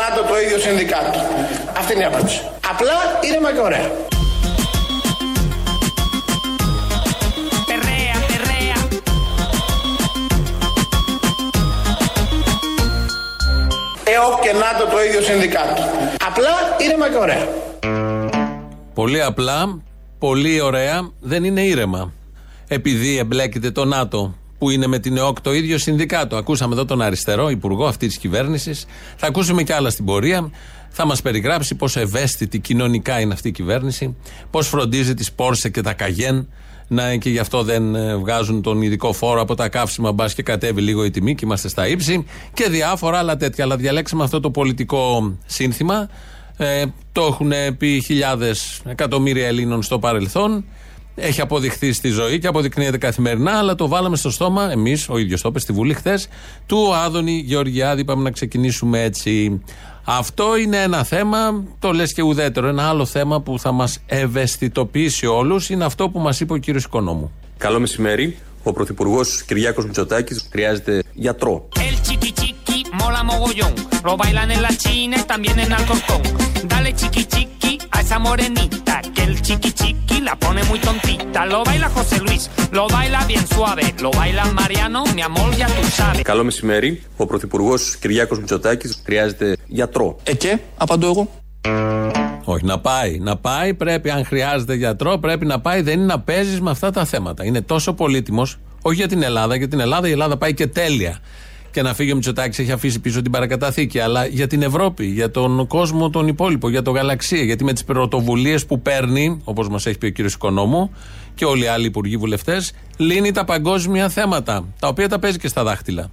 ΝΑΤΟ το ίδιο συνδικάτο. Αυτή είναι η απάντηση. Απλά ήρεμα και ωραία. Perrea, perrea. ΕΟΚ και ΝΑΤΟ το ίδιο συνδικάτο. Απλά ήρεμα και ωραία. Πολύ απλά, πολύ ωραία, δεν είναι ήρεμα. Επειδή εμπλέκεται το ΝΑΤΟ που είναι με την ΕΟΚ το ίδιο συνδικάτο. Ακούσαμε εδώ τον αριστερό υπουργό αυτής της κυβέρνησης. Θα ακούσουμε κι άλλα στην πορεία. Θα μας περιγράψει πόσο ευαίσθητη κοινωνικά είναι αυτή η κυβέρνηση, πώς φροντίζει τις Πόρσε και τα Καγέν να, και γι' αυτό δεν ε, βγάζουν τον ειδικό φόρο από τα καύσιμα, μπας και κατέβει λίγο η τιμή και είμαστε στα ύψη και διάφορα άλλα τέτοια. Αλλά διαλέξαμε αυτό το πολιτικό σύνθημα. Ε, το έχουν πει χιλιάδες εκατομμύρια Ελλήνων στο παρελθόν. Έχει αποδειχθεί στη ζωή και αποδεικνύεται καθημερινά, αλλά το βάλαμε στο στόμα, εμείς, ο ίδιος το είπε στη Βουλή χθες, του Άδωνη Γεωργιάδη. Είπαμε να ξεκινήσουμε έτσι. Αυτό είναι ένα θέμα, το λες και ουδέτερο. Ένα άλλο θέμα που θα μας ευαισθητοποιήσει όλους είναι αυτό που μας είπε ο κύριος Οικονόμου. Καλό μεσημέρι. Ο Πρωθυπουργός Κυριάκος Μητσοτάκης χρειάζεται γιατρό. El chiqui chiqui mola mogollón. Lo bailan en la China y también en Alcorcón. Dale chiqui chiqui a esa morenita. Que el chiqui chiqui la pone muy tontita. Lo baila José Luis, lo baila bien suave. Lo baila Mariano, mi amor, ya tú sabes. Καλό μεσημέρι. Ο Πρωθυπουργός Κυριάκος Μητσοτάκης χρειάζεται γιατρό. Ε, και, απαντώ εγώ. Όχι, να πάει. Να πάει, πρέπει, αν χρειάζεται γιατρό, πρέπει να πάει. Δεν είναι να παίζεις με αυτά τα θέματα. Είναι τόσο πολύτιμος, όχι για την Ελλάδα. Για την Ελλάδα η Ελλάδα πάει και τέλεια. Και να φύγει ο Μητσοτάκης έχει αφήσει πίσω την παρακαταθήκη. Αλλά για την Ευρώπη, για τον κόσμο τον υπόλοιπο, για το γαλαξία. Γιατί με τις πρωτοβουλίες που παίρνει, όπως μας έχει πει ο κύριος Οικονόμου και όλοι οι άλλοι υπουργοί βουλευτές, λύνει τα παγκόσμια θέματα. Τα οποία τα παίζει και στα δάχτυλα.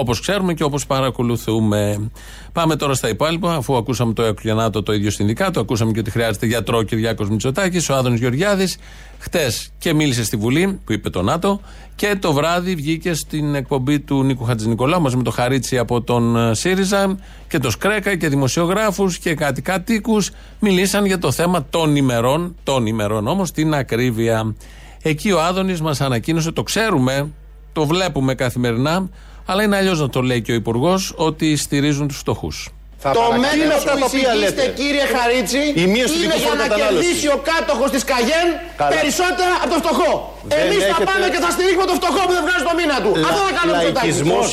Όπως ξέρουμε και όπως παρακολουθούμε. Πάμε τώρα στα υπόλοιπα, αφού ακούσαμε το ΕΚΟ το ίδιο συνδικάτο, ακούσαμε και ότι χρειάζεται γιατρό Κυριάκος Μητσοτάκης, ο Άδωνο Γεωργιάδης. Χτες και μίλησε στη Βουλή, που είπε το ΝΑΤΟ, και το βράδυ βγήκε στην εκπομπή του Νίκου Χατζηνικολάου μαζί με το Χαρίτσι από τον ε, ΣΥΡΙΖΑ και το Σκρέκα και δημοσιογράφους και κάτι κατοίκου. Μιλήσαν για το θέμα των ημερών, των ημερών όμως, την ακρίβεια. Εκεί ο Άδωνης μας ανακοίνωσε, το ξέρουμε, το βλέπουμε καθημερινά, αλλά είναι αλλιώς να το λέει και ο Υπουργός ότι στηρίζουν τους φτωχούς. το μέτρο που εισηγείστε κύριε Χαρίτσι Η μείωση του είναι δικού για φόρου να κατανάλωσης. κερδίσει ο κάτοχος της Καγέν Καλά. περισσότερα από το φτωχό. Δεν Εμείς θα έχετε- πάμε και θα στηρίξουμε το φτωχό που δεν βγάζει το μήνα του. Αυτό θα κάνουμε στο Λαϊκισμός.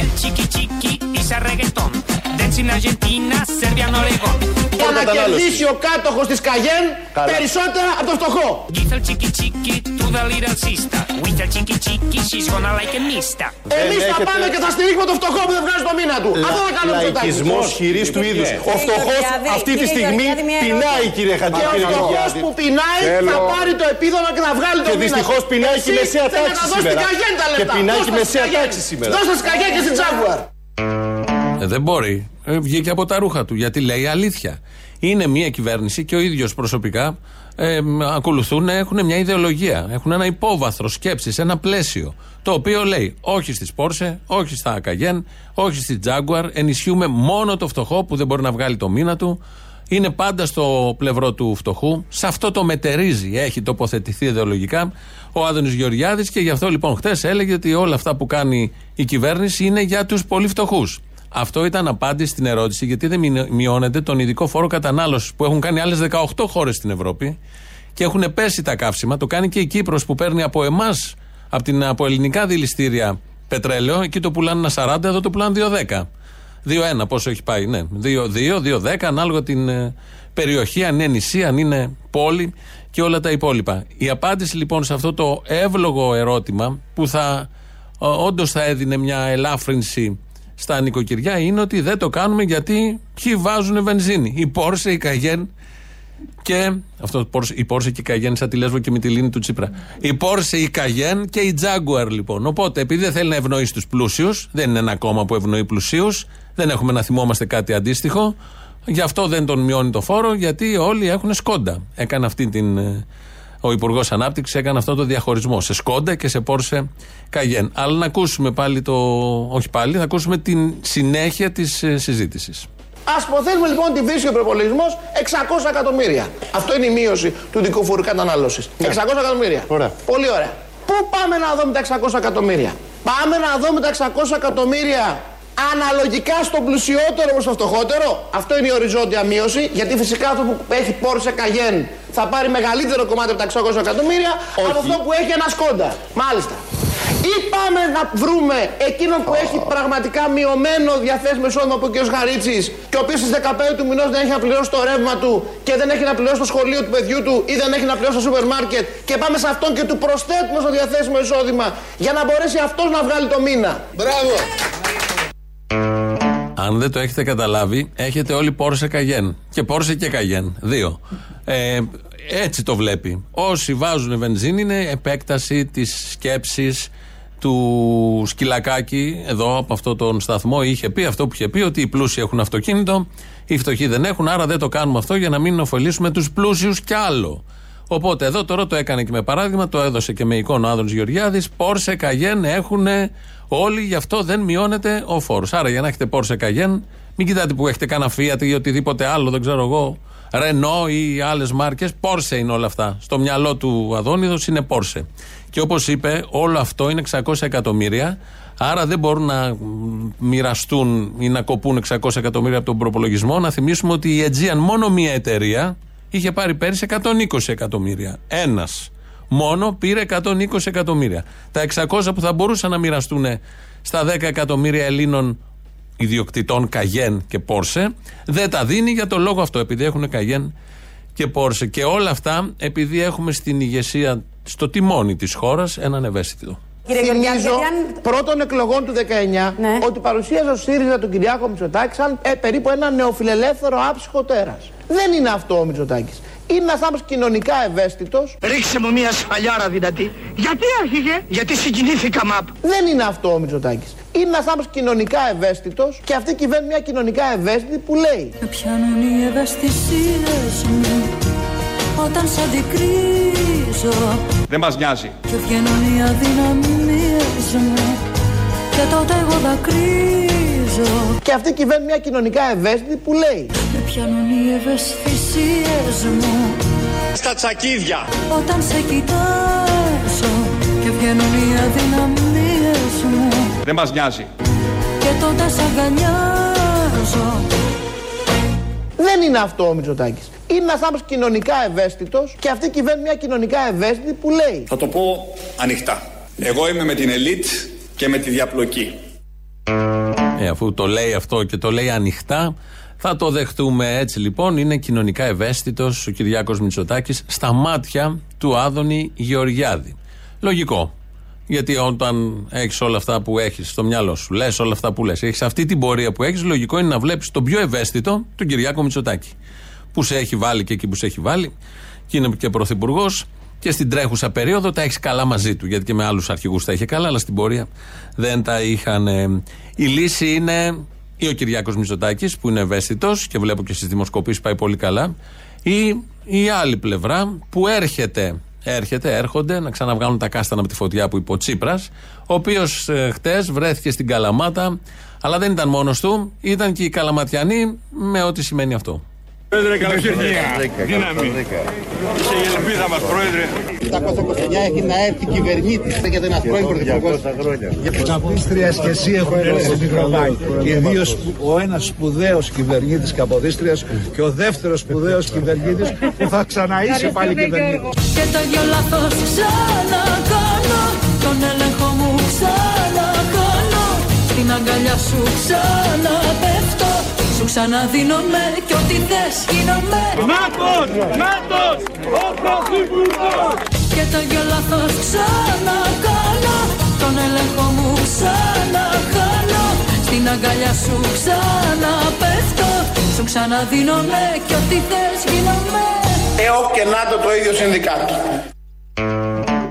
El chiqui chiqui dice reggaetón. Dance in Argentina, Serbia, Oregón. Για να κατανάλωσης. κερδίσει ο κάτοχος της Καγέν Καλά. περισσότερα από το φτωχό. Give el chiqui chiqui to the little sister. With the chiqui chiqui, she's gonna like a mister. Εμεί θα έχετε- πάμε και θα στηρίξουμε το φτωχό που δεν βγάζει το μήνα του. Αυτό θα κάνουμε στο Λαϊκισμός χειρής του είδους. Ο φτωχός Γεωργιάδη, αυτή τη κύριε στιγμή Γεωργιάδη, μια πεινάει, κύριε Και ο φτωχός Χατζηγεωργιάδη. που πεινάει θα Θέλω- πάρει το επίδομα και θα βγάλει το Και μήνα. δυστυχώς του. πεινάει και η Εσύ μεσαία θέλει τάξη να δώσει σήμερα. την Καγέν τα Και λεφτά. πεινάει Δώστε και η στην μεσαία Καγέν. τάξη σήμερα. Δώστε στην Καγέν και στην Τζάγκουαρ. Ε, δεν μπορεί. Ε, βγήκε από τα ρούχα του γιατί λέει αλήθεια. Είναι μια κυβέρνηση και ο ίδιος προσωπικά ε, μ, ακολουθούν, έχουν μια ιδεολογία. Έχουν ένα υπόβαθρο σκέψης, ένα πλαίσιο. Το οποίο λέει όχι στις Πόρσε, όχι στα Καγέν, όχι στη Τζάγκουαρ. Ενισχύουμε μόνο το φτωχό που δεν μπορεί να βγάλει το μήνα του. Είναι πάντα στο πλευρό του φτωχού. Σε αυτό το μετερίζει, έχει τοποθετηθεί ιδεολογικά ο Άδωνης Γεωργιάδης και γι' αυτό λοιπόν χτε έλεγε ότι όλα αυτά που κάνει η κυβέρνηση είναι για τους πολύ φτωχούς. Αυτό ήταν απάντηση στην ερώτηση γιατί δεν μειω- μειώνεται τον ειδικό φόρο κατανάλωσης που έχουν κάνει άλλες 18 χώρες στην Ευρώπη και έχουν πέσει τα καύσιμα. Το κάνει και η Κύπρος που παίρνει από εμάς, από, την, από ελληνικά δηληστήρια πετρέλαιο. Εκεί το πουλάνε ένα 40, εδώ το πουλάνε 2,10. 2-1, πόσο έχει πάει, ναι. 2-2, 2-10, ανάλογα την ε, περιοχή, αν είναι νησί, αν είναι πόλη και όλα τα υπόλοιπα. Η απάντηση λοιπόν σε αυτό το εύλογο ερώτημα που θα όντως θα έδινε μια ελάφρυνση στα νοικοκυριά είναι ότι δεν το κάνουμε γιατί ποιοι βάζουν βενζίνη. Η Πόρσε, η Καγέν και. Αυτό, η Πόρσε και η Καγέν, σαν τη Λέσβο και με τη Λίνη του Τσίπρα. Η Πόρσε, η Καγέν και η Τζάγκουαρ λοιπόν. Οπότε, επειδή δεν θέλει να ευνοήσει τους πλούσιους, δεν είναι ένα κόμμα που ευνοεί πλουσίους, δεν έχουμε να θυμόμαστε κάτι αντίστοιχο. Γι' αυτό δεν τον μειώνει το φόρο, γιατί όλοι έχουν σκόντα. Έκανε αυτή την. Ε, Ο Υπουργός Ανάπτυξης έκανε αυτό το διαχωρισμό σε σκόντα και σε Πόρσε Καγέν. Αλλά να ακούσουμε πάλι το. Όχι πάλι, θα ακούσουμε την συνέχεια της συζήτησης. Α υποθέσουμε λοιπόν ότι βρίσκει ο προπολογισμός 600 εκατομμύρια. Αυτό είναι η μείωση του δικού φόρου κατανάλωση. 600 εκατομμύρια. Ωραία. Πολύ ωραία. Πού πάμε να δούμε τα 600 εκατομμύρια; Πάμε να δούμε τα 600 εκατομμύρια αναλογικά στον πλουσιότερο προς το φτωχότερο. Αυτό είναι η οριζόντια μείωση, γιατί φυσικά αυτό που έχει Porsche Cayenne θα πάρει μεγαλύτερο κομμάτι από τα 600 εκατομμύρια από αυτό που έχει ένα σκόντα. Μάλιστα. Ή πάμε να βρούμε εκείνον που έχει πραγματικά μειωμένο διαθέσιμο εισόδημα από ο κ. Χαρίτση και ο οποίος στις 15 του μηνός δεν έχει να πληρώσει το ρεύμα του και δεν έχει να πληρώσει το σχολείο του παιδιού του ή δεν έχει να πληρώσει το σούπερ μάρκετ και πάμε σε αυτόν και του προσθέτουμε στο διαθέσιμο εισόδημα για να μπορέσει αυτός να βγάλει το μήνα. Μπράβο! Αν δεν το έχετε καταλάβει, έχετε όλοι Porsche Cayenne. Και Porsche και Cayenne. Δύο. Ε, έτσι το βλέπει. Όσοι βάζουν βενζίνη είναι επέκταση της σκέψης του Σκυλακάκη εδώ από αυτό τον σταθμό είχε πει αυτό που είχε πει ότι οι πλούσιοι έχουν αυτοκίνητο, οι φτωχοί δεν έχουν, άρα δεν το κάνουμε αυτό για να μην ωφελήσουμε τους πλούσιους κι άλλο. Οπότε εδώ τώρα το έκανε και με παράδειγμα, το έδωσε και με εικόνα ο Άδωνος Γεωργιάδης, Πόρσε Καγέν έχουν όλοι, γι' αυτό δεν μειώνεται ο φόρος. Άρα για να έχετε Πόρσε Καγέν, μην κοιτάτε που έχετε κανένα Fiat ή οτιδήποτε άλλο, δεν ξέρω εγώ, Ρενό ή άλλες μάρκες, Πόρσε είναι όλα αυτά. Στο μυαλό του Αδόνιδος είναι Πόρσε. Και όπως είπε, όλο αυτό είναι 600 εκατομμύρια. Άρα δεν μπορούν να μοιραστούν ή να κοπούν 600 εκατομμύρια από τον προπολογισμό. Να θυμίσουμε ότι η Aegean μόνο μία εταιρεία είχε πάρει πέρυσι 120 εκατομμύρια. Ένας μόνο πήρε 120 εκατομμύρια. Τα 600 που θα μπορούσαν να μοιραστούν στα 10 εκατομμύρια Ελλήνων ιδιοκτητών Καγέν και Πόρσε, δεν τα δίνει για το λόγο αυτό, επειδή έχουν Καγέν και Πόρσε. Και όλα αυτά επειδή έχουμε στην ηγεσία, στο τιμόνι της χώρας, έναν ευαίσθητο. Κύριε Θυμίζω πρώτων εκλογών του 19 Ναι. ότι παρουσίαζε ο ΣΥΡΙΖΑ τον Κυριάκο Μητσοτάκη σαν ε, περίπου ένα νεοφιλελεύθερο άψυχο τέρας. Δεν είναι αυτό ο Μητσοτάκης. Είναι ένας άνθρωπος κοινωνικά ευαίσθητος. Ρίξε μου μια σφαλιάρα δυνατή. Γιατί άρχιγε; Γιατί συγκινήθηκα μαπ. Δεν είναι αυτό ο Μητσοτάκης. Είναι ένας άνθρωπος κοινωνικά ευαίσθητος και αυτή κυβέρνει μια κοινωνικά ευαίσθητη που λέει Με πιάνουν οι ευαισθησίες μου Όταν σ' αντικρίζω Δεν μας νοιάζει. Και βγαίνουν οι αδυναμίες μου Και τότε εγώ δακρύζω και αυτή κυβέρνει μια κοινωνικά ευαίσθητη που λέει Με πιάνουν οι ευαισθησίες μου Στα τσακίδια. Όταν σε κοιτάζω Και βγαίνουν οι αδυναμίες μου Δεν μας νοιάζει. Και τότε σ' αγκαλιάζω Δεν είναι αυτό ο Μητσοτάκης. Είναι ένας άνθρωπος κοινωνικά ευαίσθητος και αυτή κυβέρνει μια κοινωνικά ευαίσθητη που λέει Θα το πω ανοιχτά. Εγώ είμαι με την ελίτ και με τη διαπλοκή. Ε, αφού το λέει αυτό και το λέει ανοιχτά, θα το δεχτούμε έτσι λοιπόν. Είναι κοινωνικά ευαίσθητος ο Κυριάκος Μητσοτάκης στα μάτια του Άδωνη Γεωργιάδη. Λογικό. Γιατί όταν έχεις όλα αυτά που έχεις στο μυαλό σου, λες όλα αυτά που λες, έχεις αυτή την πορεία που έχεις, λογικό είναι να βλέπεις τον πιο ευαίσθητο, τον Κυριάκο Μητσοτάκη. Που σε έχει βάλει και εκεί που σε έχει βάλει, και είναι και πρωθυπουργός, και στην τρέχουσα περίοδο τα έχεις καλά μαζί του. Γιατί και με άλλους αρχηγούς τα είχε καλά, αλλά στην πορεία δεν τα είχαν. ε. Η λύση είναι ή ο Κυριάκος Μητσοτάκης, που είναι ευαίσθητος και βλέπω και στις δημοσκοπήσεις πάει πολύ καλά, ή η άλλη πλευρά που έρχεται, έρχεται, έρχονται να ξαναβγάλουν τα κάστανα από τη φωτιά που είπε ο Τσίπρας, ο οποίος ε, χτες βρέθηκε στην Καλαμάτα, αλλά δεν ήταν μόνος του, ήταν και οι Καλαματιανοί με ό,τι σημαίνει αυτό. Πρόεδρε, καλώς ήρθατε. Δύναμη. Είσαι η ελπίδα μας, Πρόεδρε. 729 έχει να έρθει κυβερνήτης γιατί ένας πρώην πρωθυπουργός. Καποδίστρια και εσύ έχουν έρθει στο Μικροβάκι. Και δύο, σπου- ο ένας σπουδαίος κυβερνήτης Καποδίστριας και ο δεύτερος σπουδαίος κυβερνήτης που θα ξαναείσει πάλι κυβερνήτη. Και το ίδιο λάθος ξανακάνω Τον έλεγχο μου ξανακάνω Στην αγκαλιά σου ξαναπέφτω Σου ξαναδίνομαι κι ό,τι θες γίνομαι Νάτος! Νάτος! Ο Πρωθυπουργός! Και το ίδιο λάθος ξανακάνω Τον έλεγχο μου ξανακάνω Στην αγκαλιά σου ξαναπέφτω Σου ξαναδίνομαι κι ό,τι θες γίνομαι ΕΟΚ και ΝΑΤΟ το ίδιο συνδικάτο.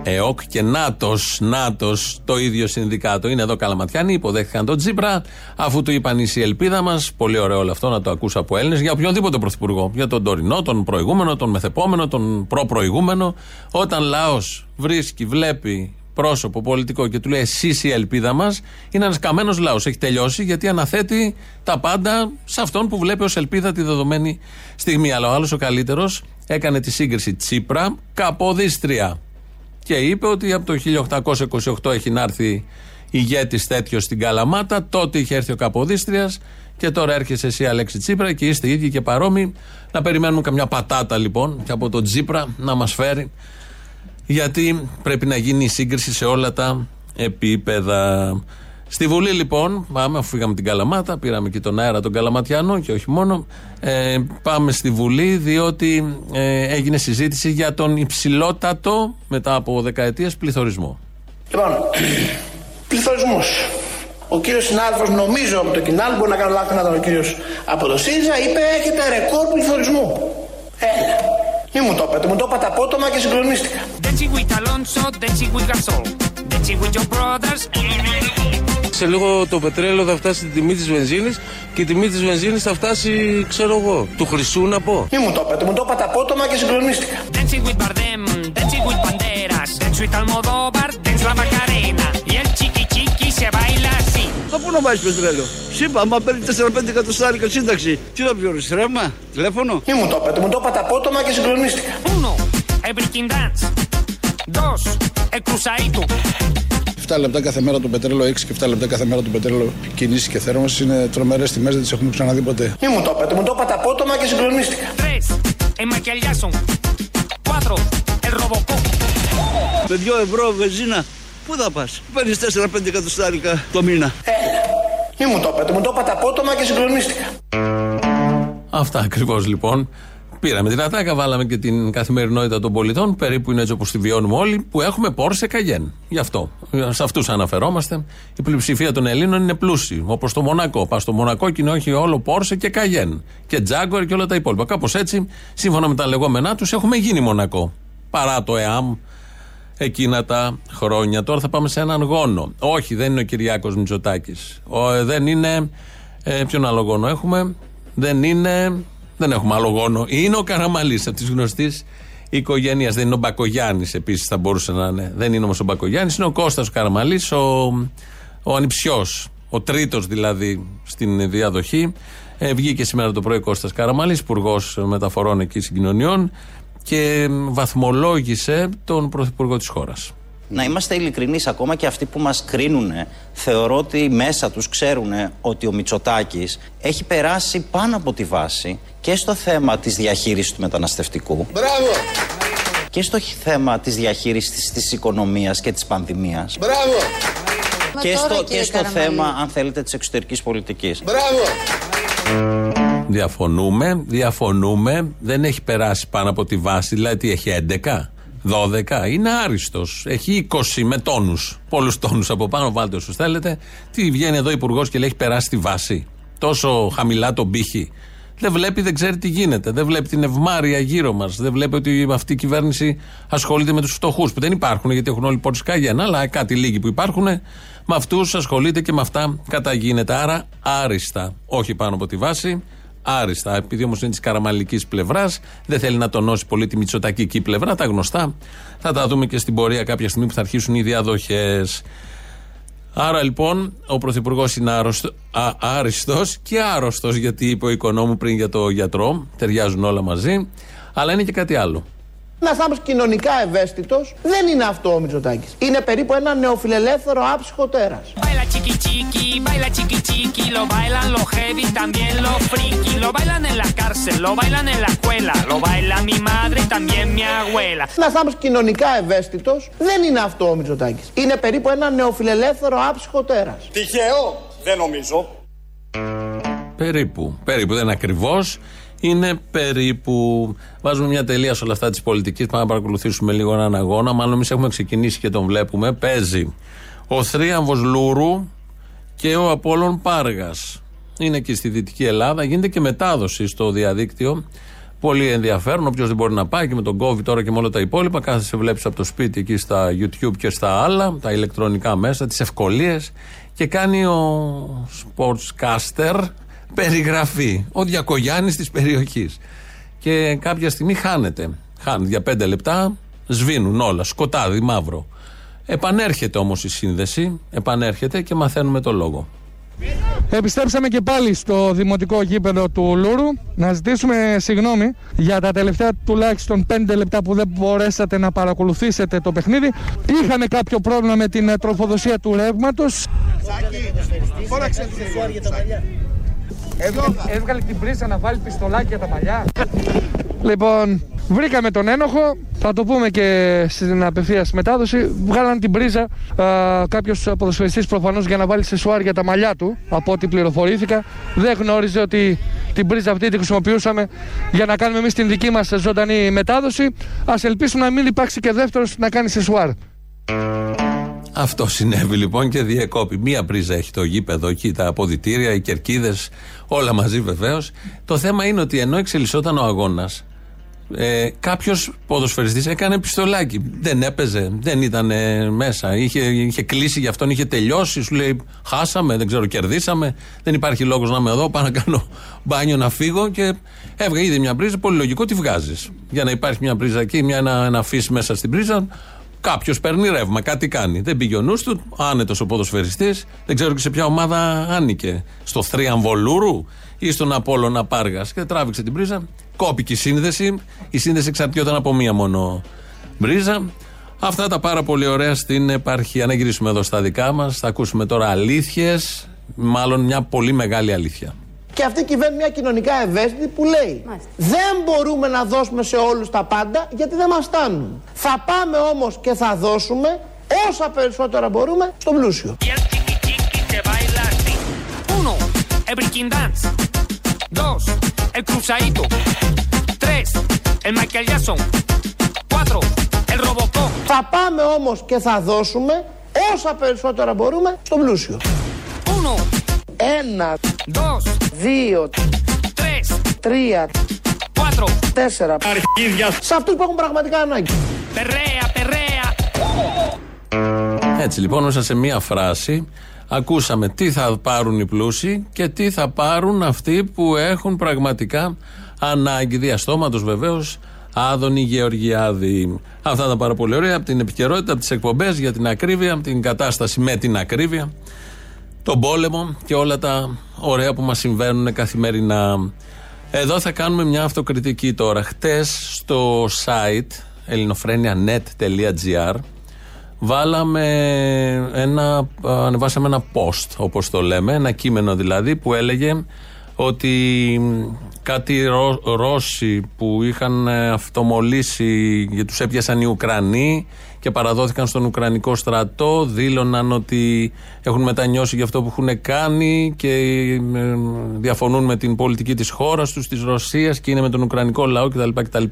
ΕΟΚ και ΝΑΤΟ, ΝΑΤΟ το ίδιο συνδικάτο. Είναι εδώ Καλαματιάνοι, υποδέχτηκαν τον Τσίπρα, αφού του είπαν είσαι η ελπίδα μας. Πολύ ωραίο όλο αυτό να το ακούσει από Έλληνες για οποιονδήποτε πρωθυπουργό. Για τον τωρινό, τον προηγούμενο, τον μεθεπόμενο, τον προπροηγούμενο. Όταν λαός βρίσκει, βλέπει πρόσωπο πολιτικό και του λέει εσύ είσαι η ελπίδα μας, είναι ένας καμένος λαός. Έχει τελειώσει γιατί αναθέτει τα πάντα σε αυτόν που βλέπει ως ελπίδα τη δεδομένη στιγμή. Αλλά ο άλλος ο καλύτερος έκανε τη σύγκριση Τσίπρα Καποδίστρια και είπε ότι από το 1828 έχει να έρθει ηγέτης τέτοιος στην Καλαμάτα. Τότε είχε έρθει ο Καποδίστριας και τώρα έρχεσαι εσύ, Αλέξη Τσίπρα, και είστε ίδιοι και παρόμοιοι. Να περιμένουμε καμιά πατάτα λοιπόν και από τον Τσίπρα να μας φέρει. Γιατί πρέπει να γίνει η σύγκριση σε όλα τα επίπεδα. Στη Βουλή λοιπόν, πάμε, αφού φύγαμε την Καλαμάτα, πήραμε και τον αέρα τον Καλαματιανό και όχι μόνο. Ε, πάμε στη Βουλή διότι ε, έγινε συζήτηση για τον υψηλότατο μετά από δεκαετίες πληθωρισμό. Λοιπόν, πληθωρισμός. Ο κύριος συνάδελφος, νομίζω από το Κινάλ, μπορεί να κάνω λάθος να ήταν ο κύριος από το ΣΥΡΙΖΑ, είπε έχετε ρεκόρ πληθωρισμού. Έλα. Μη μου το είπατε, μου το είπατε απότομα και συγκλονίστηκα. Dancing with Alonso, dancing with Gasol, dancing with your brothers. Σε λίγο το πετρέλαιο θα φτάσει στην τιμή της βενζίνης και η τιμή της βενζίνης θα φτάσει, ξέρω εγώ, του χρυσού να πω. Μη μου το είπατε, μου το είπατε απότομα και συγκλονίστηκα. Dancing with Bardem, dancing with Banderas, dance with Almodóvar, dance la Macarena. Y el chiqui chiqui se baila así. Θα πού να πάει πετρέλαιο; Σύμπα, άμα παίρνει 4-5 εκατοστάρικα σύνταξη, τι να πληρώσει, ρεύμα, τηλέφωνο; Μη μου το είπατε, μου το είπατε απότομα και συγκλονίστηκα. Uno, el breaking dance. Dos, el cruzadito. 7 λεπτά κάθε μέρα το πετρέλαιο 6 και 7 λεπτά κάθε μέρα το πετρέλαιο κινήσει και θέρμανσης είναι τρομερές τιμές, δεν τις έχουμε ξαναδεί ποτέ. Μη μου το είπατε, μου το είπατε απότομα και συγκλονίστηκα. Tres, el Michael Jackson. Cuatro, el Robocop. Με 2 ευρώ βενζίνα, πού θα πας; Παίρνεις 4-5 εκατοστάρικα το μήνα. Έλα. Μη μου το είπατε, μου το είπατε απότομα και συγκλονίστηκα. Αυτά ακριβώς λοιπόν. Πήραμε την ατάκα, βάλαμε και την καθημερινότητα των πολιτών, περίπου είναι έτσι όπως τη βιώνουμε όλοι, που έχουμε Porsche Cayenne. Γι' αυτό. Σε αυτούς αναφερόμαστε. Η πλειοψηφία των Ελλήνων είναι πλούσιοι, όπως το Μονακό. Πας στο Μονακό και είναι όχι όλο Porsche και Cayenne. Και Jaguar και όλα τα υπόλοιπα. Κάπως έτσι, σύμφωνα με τα λεγόμενά τους, έχουμε γίνει Μονακό. Παρά το ΕΑΜ εκείνα τα χρόνια. Τώρα θα πάμε σε έναν γόνο. Όχι, δεν είναι ο Κυριάκος Μητσοτάκης. Δεν είναι. Ε, ποιον άλλο γόνο έχουμε; Δεν είναι. Δεν έχουμε άλλο γόνο. Είναι ο Καραμαλής από τη γνωστή οικογένεια. Δεν είναι ο Μπακογιάννης επίσης, θα μπορούσε να είναι. Δεν είναι όμως ο Μπακογιάννης, είναι ο Κώστας Καραμαλής, ο, ο ανιψιός. Ο τρίτος δηλαδή στην διαδοχή. Ε, βγήκε σήμερα το πρωί Κώστας Καραμαλής, υπουργός μεταφορών εκεί συγκοινωνιών και βαθμολόγησε τον πρωθυπουργό της χώρας. Να είμαστε ειλικρινείς, ακόμα και αυτοί που μας κρίνουν, θεωρώ ότι μέσα τους ξέρουν ότι ο Μητσοτάκης έχει περάσει πάνω από τη βάση και στο θέμα της διαχείρισης του μεταναστευτικού. Μπράβο! Και στο θέμα της διαχείρισης της οικονομίας και της πανδημίας. Μπράβο! Και στο, και στο θέμα, αν θέλετε, της εξωτερικής πολιτικής. Μπράβο! Διαφωνούμε, διαφωνούμε. Δεν έχει περάσει πάνω από τη βάση, δηλαδή τι έχει 11. 12. Είναι άριστος. Έχει 20 με τόνους. Πολλούς τόνους από πάνω, βάλτε όσους θέλετε. Τι βγαίνει εδώ υπουργός και λέει έχει περάσει τη βάση. Τόσο χαμηλά τον πύχη. Δεν βλέπει, δεν ξέρει τι γίνεται. Δεν βλέπει την ευμάρεια γύρω μας. Δεν βλέπει ότι αυτή η κυβέρνηση ασχολείται με τους φτωχούς που δεν υπάρχουν γιατί έχουν όλοι πόρτες καγένα. Αλλά κάτι λίγοι που υπάρχουν, με αυτούς ασχολείται και με αυτά καταγίνεται. Άρα άριστα. Όχι πάνω από τη βάση άριστα. Επειδή όμως είναι της καραμαλικής πλευράς, δεν θέλει να τονώσει πολύ τη μυτσοτακική πλευρά. Τα γνωστά θα τα δούμε και στην πορεία κάποια στιγμή που θα αρχίσουν οι διαδοχές. Άρα λοιπόν ο Πρωθυπουργός είναι άριστος και άρρωστος, γιατί είπε ο οικονόμου πριν για το γιατρό. Ταιριάζουν όλα μαζί. Αλλά είναι και κάτι άλλο. Ένας άνθρωπος κοινωνικά ευαίσθητος δεν είναι αυτό ο Μητσοτάκης. Είναι περίπου ένα νεοφιλελεύθερο άψυχο τέρας. Baila chiqui chiqui, baila chiqui chiqui, lo bailan los heavy, también los friki, lo bailan en la cárcel, lo bailan en la escuela, lo baila mi madre y también mi abuela. Ένας άνθρωπος κοινωνικά ευαίσθητος δεν είναι αυτό ο Μητσοτάκης. Είναι περίπου ένα νεοφιλελεύθερο άψυχο τέρας. Τυχαίο, δεν νομίζω. Περίπου. Περίπου δεν είναι ακριβώς. Είναι περίπου. Βάζουμε μια τελεία σε όλα αυτά της πολιτικής. Πάμε να παρακολουθήσουμε λίγο έναν αγώνα. Μάλλον εμείς έχουμε ξεκινήσει και τον βλέπουμε. Παίζει ο Θρίαμβος Λούρου και ο Απόλων Πάργας. Είναι εκεί στη Δυτική Ελλάδα. Γίνεται και μετάδοση στο διαδίκτυο. Πολύ ενδιαφέρον. Όποιος δεν μπορεί να πάει και με τον COVID τώρα και με όλα τα υπόλοιπα, κάθεσαι βλέπεις από το σπίτι εκεί στα YouTube και στα άλλα, τα ηλεκτρονικά μέσα, τις ευκολίες και κάνει ο sportscaster περιγραφή. Ο Διακογιάννης της περιοχής. Και κάποια στιγμή χάνεται. Χάνεται για πέντε λεπτά, σβήνουν όλα. Σκοτάδι, μαύρο. Επανέρχεται όμως η σύνδεση, επανέρχεται και μαθαίνουμε το λόγο. Επιστρέψαμε και πάλι στο δημοτικό γήπεδο του Λούρου να ζητήσουμε συγγνώμη για τα τελευταία τουλάχιστον 5 λεπτά που δεν μπορέσατε να παρακολουθήσετε το παιχνίδι. Είχαμε κάποιο πρόβλημα με την ε, τροφοδοσία του ρεύματος. Εδώ. Έβγαλε την πρίζα να βάλει πιστολάκι για τα μαλλιά. Λοιπόν, βρήκαμε τον ένοχο. Θα το πούμε και στην απευθείας μετάδοση. Βγάλαν την πρίζα κάποιος ποδοσφαιριστής προφανώς για να βάλει σε σουάρ για τα μαλλιά του. Από ό,τι πληροφορήθηκα. Δεν γνώριζε ότι την πρίζα αυτή τη χρησιμοποιούσαμε για να κάνουμε εμείς την δική μας ζωντανή μετάδοση. Α ελπίσουμε να μην υπάρξει και δεύτερος να κάνει σε σουάρ. Αυτό συνέβη λοιπόν και διεκόπη. Μία πρίζα έχει το γήπεδο εκεί, τα αποδητήρια, οι κερκίδες, όλα μαζί βεβαίως. Το θέμα είναι ότι ενώ εξελισσόταν ο αγώνας, ε, κάποιος ποδοσφαιριστής έκανε πιστολάκι. Δεν έπαιζε, δεν ήταν μέσα. Είχε, είχε κλείσει γι' αυτόν, είχε τελειώσει. Σου λέει: Χάσαμε, δεν ξέρω, κερδίσαμε. Δεν υπάρχει λόγος να είμαι εδώ. Πάω να κάνω μπάνιο να φύγω. Και έβγα ήδη μια πρίζα. Πολύ λογικό τι βγάζεις. Για να υπάρχει μια πρίζα εκεί, μια, ένα, ένα μέσα στην πρίζα. Κάποιος παίρνει ρεύμα, κάτι κάνει. Δεν πήγε ο νους του, άνετος ο ποδοσφαιριστής. Δεν ξέρω και σε ποια ομάδα άνοικε. Στο Θρίαμβολούρου ή στον Απόλωνα Πάργας. Και τράβηξε την πρίζα. Κόπηκε η σύνδεση. Η σύνδεση εξαρτιόταν από μία μόνο μπρίζα. Αυτά τα πάρα πολύ ωραία στην επαρχία. Να γυρίσουμε εδώ στα δικά μας. Θα ακούσουμε τώρα αλήθειες. Μάλλον μια πολύ μεγάλη αλήθεια. Και αυτή κυβέρνει μια κοινωνικά ευαίσθητη που λέει Δεν μπορούμε να δώσουμε σε όλους τα πάντα γιατί δεν μας φτάνουν. Θα πάμε όμως και θα δώσουμε όσα περισσότερα μπορούμε στον πλούσιο. Uno, el breaking dance. Dos, el cruzadito. Tres, el Michael Jackson. Cuatro, el Robocop. Θα πάμε όμως και θα δώσουμε όσα περισσότερα μπορούμε στον πλούσιο. Uno, Ένα, dos, δύο, tres, τρία, cuatro. τέσσερα. Αρχίδια. Σε αυτούς που έχουν πραγματικά ανάγκη. Perrea, perrea. Έτσι λοιπόν, μέσα σε μία φράση, ακούσαμε τι θα πάρουν οι πλούσιοι και τι θα πάρουν αυτοί που έχουν πραγματικά ανάγκη. Διαστόματος βεβαίως, Άδωνη Γεωργιάδη. Αυτά τα πάρα πολύ ωραία από την επικαιρότητα, από τις εκπομπές για την ακρίβεια, από την κατάσταση με την ακρίβεια, τον πόλεμο και όλα τα ωραία που μας συμβαίνουν καθημερινά. Εδώ θα κάνουμε μια αυτοκριτική τώρα. Χτες στο site ελληνοφρένια.net.gr βάλαμε ένα, ανεβάσαμε ένα post όπως το λέμε, ένα κείμενο δηλαδή που έλεγε ότι κάτι Ρώ- Ρώσοι που είχαν ε, αυτομολύσει και τους έπιασαν οι Ουκρανοί και παραδόθηκαν στον Ουκρανικό στρατό δήλωναν ότι έχουν μετανιώσει για αυτό που έχουν κάνει και ε, διαφωνούν με την πολιτική της χώρας τους, της Ρωσίας και είναι με τον Ουκρανικό λαό κτλ. κτλ.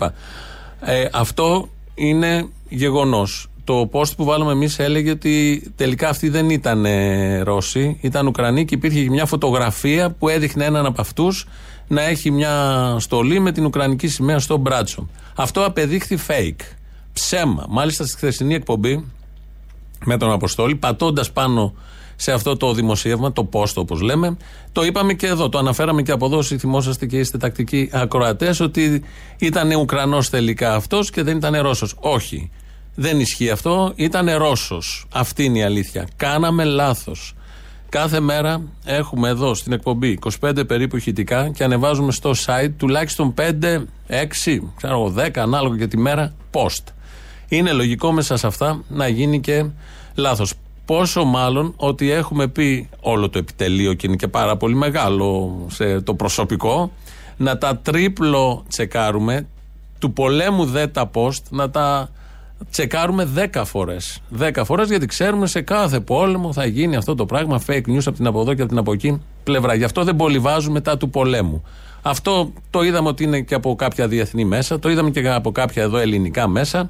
Ε, αυτό είναι γεγονός. Το post που βάλαμε εμείς έλεγε ότι τελικά αυτοί δεν ήταν ε, Ρώσοι, ήταν Ουκρανοί και υπήρχε και μια φωτογραφία που έδειχνε έναν από αυτούς να έχει μια στολή με την Ουκρανική σημαία στο μπράτσο. Αυτό απεδείχθη fake. Ψέμα. Μάλιστα στη χθεσινή εκπομπή με τον Αποστόλη, πατώντας πάνω σε αυτό το δημοσίευμα, το post όπως λέμε, το είπαμε και εδώ. Το αναφέραμε και από εδώ. Όσοι θυμόσαστε και είστε τακτικοί ακροατές, ότι ήταν Ουκρανός τελικά αυτός και δεν ήταν Ρώσος. Όχι. Δεν ισχύει αυτό. Ήταν Ρώσος. Αυτή είναι η αλήθεια. Κάναμε λάθος. Κάθε μέρα έχουμε εδώ στην εκπομπή 25 περίπου ηχητικά και ανεβάζουμε στο site τουλάχιστον 5, 6, ξέρω εγώ, 10 ανάλογα για τη μέρα post. Είναι λογικό μέσα σε αυτά να γίνει και λάθος. Πόσο μάλλον ότι έχουμε πει όλο το επιτελείο και είναι και πάρα πολύ μεγάλο σε το προσωπικό να τα τρίπλο τσεκάρουμε του πολέμου δε τα post να τα τσεκάρουμε 10 φορές. 10 φορές γιατί ξέρουμε σε κάθε πόλεμο θα γίνει αυτό το πράγμα. Fake news από την από εδώ και από την από εκεί πλευρά. Γι' αυτό δεν πολυβάζουμε μετά του πολέμου. Αυτό το είδαμε ότι είναι και από κάποια διεθνή μέσα. Το είδαμε και από κάποια εδώ ελληνικά μέσα.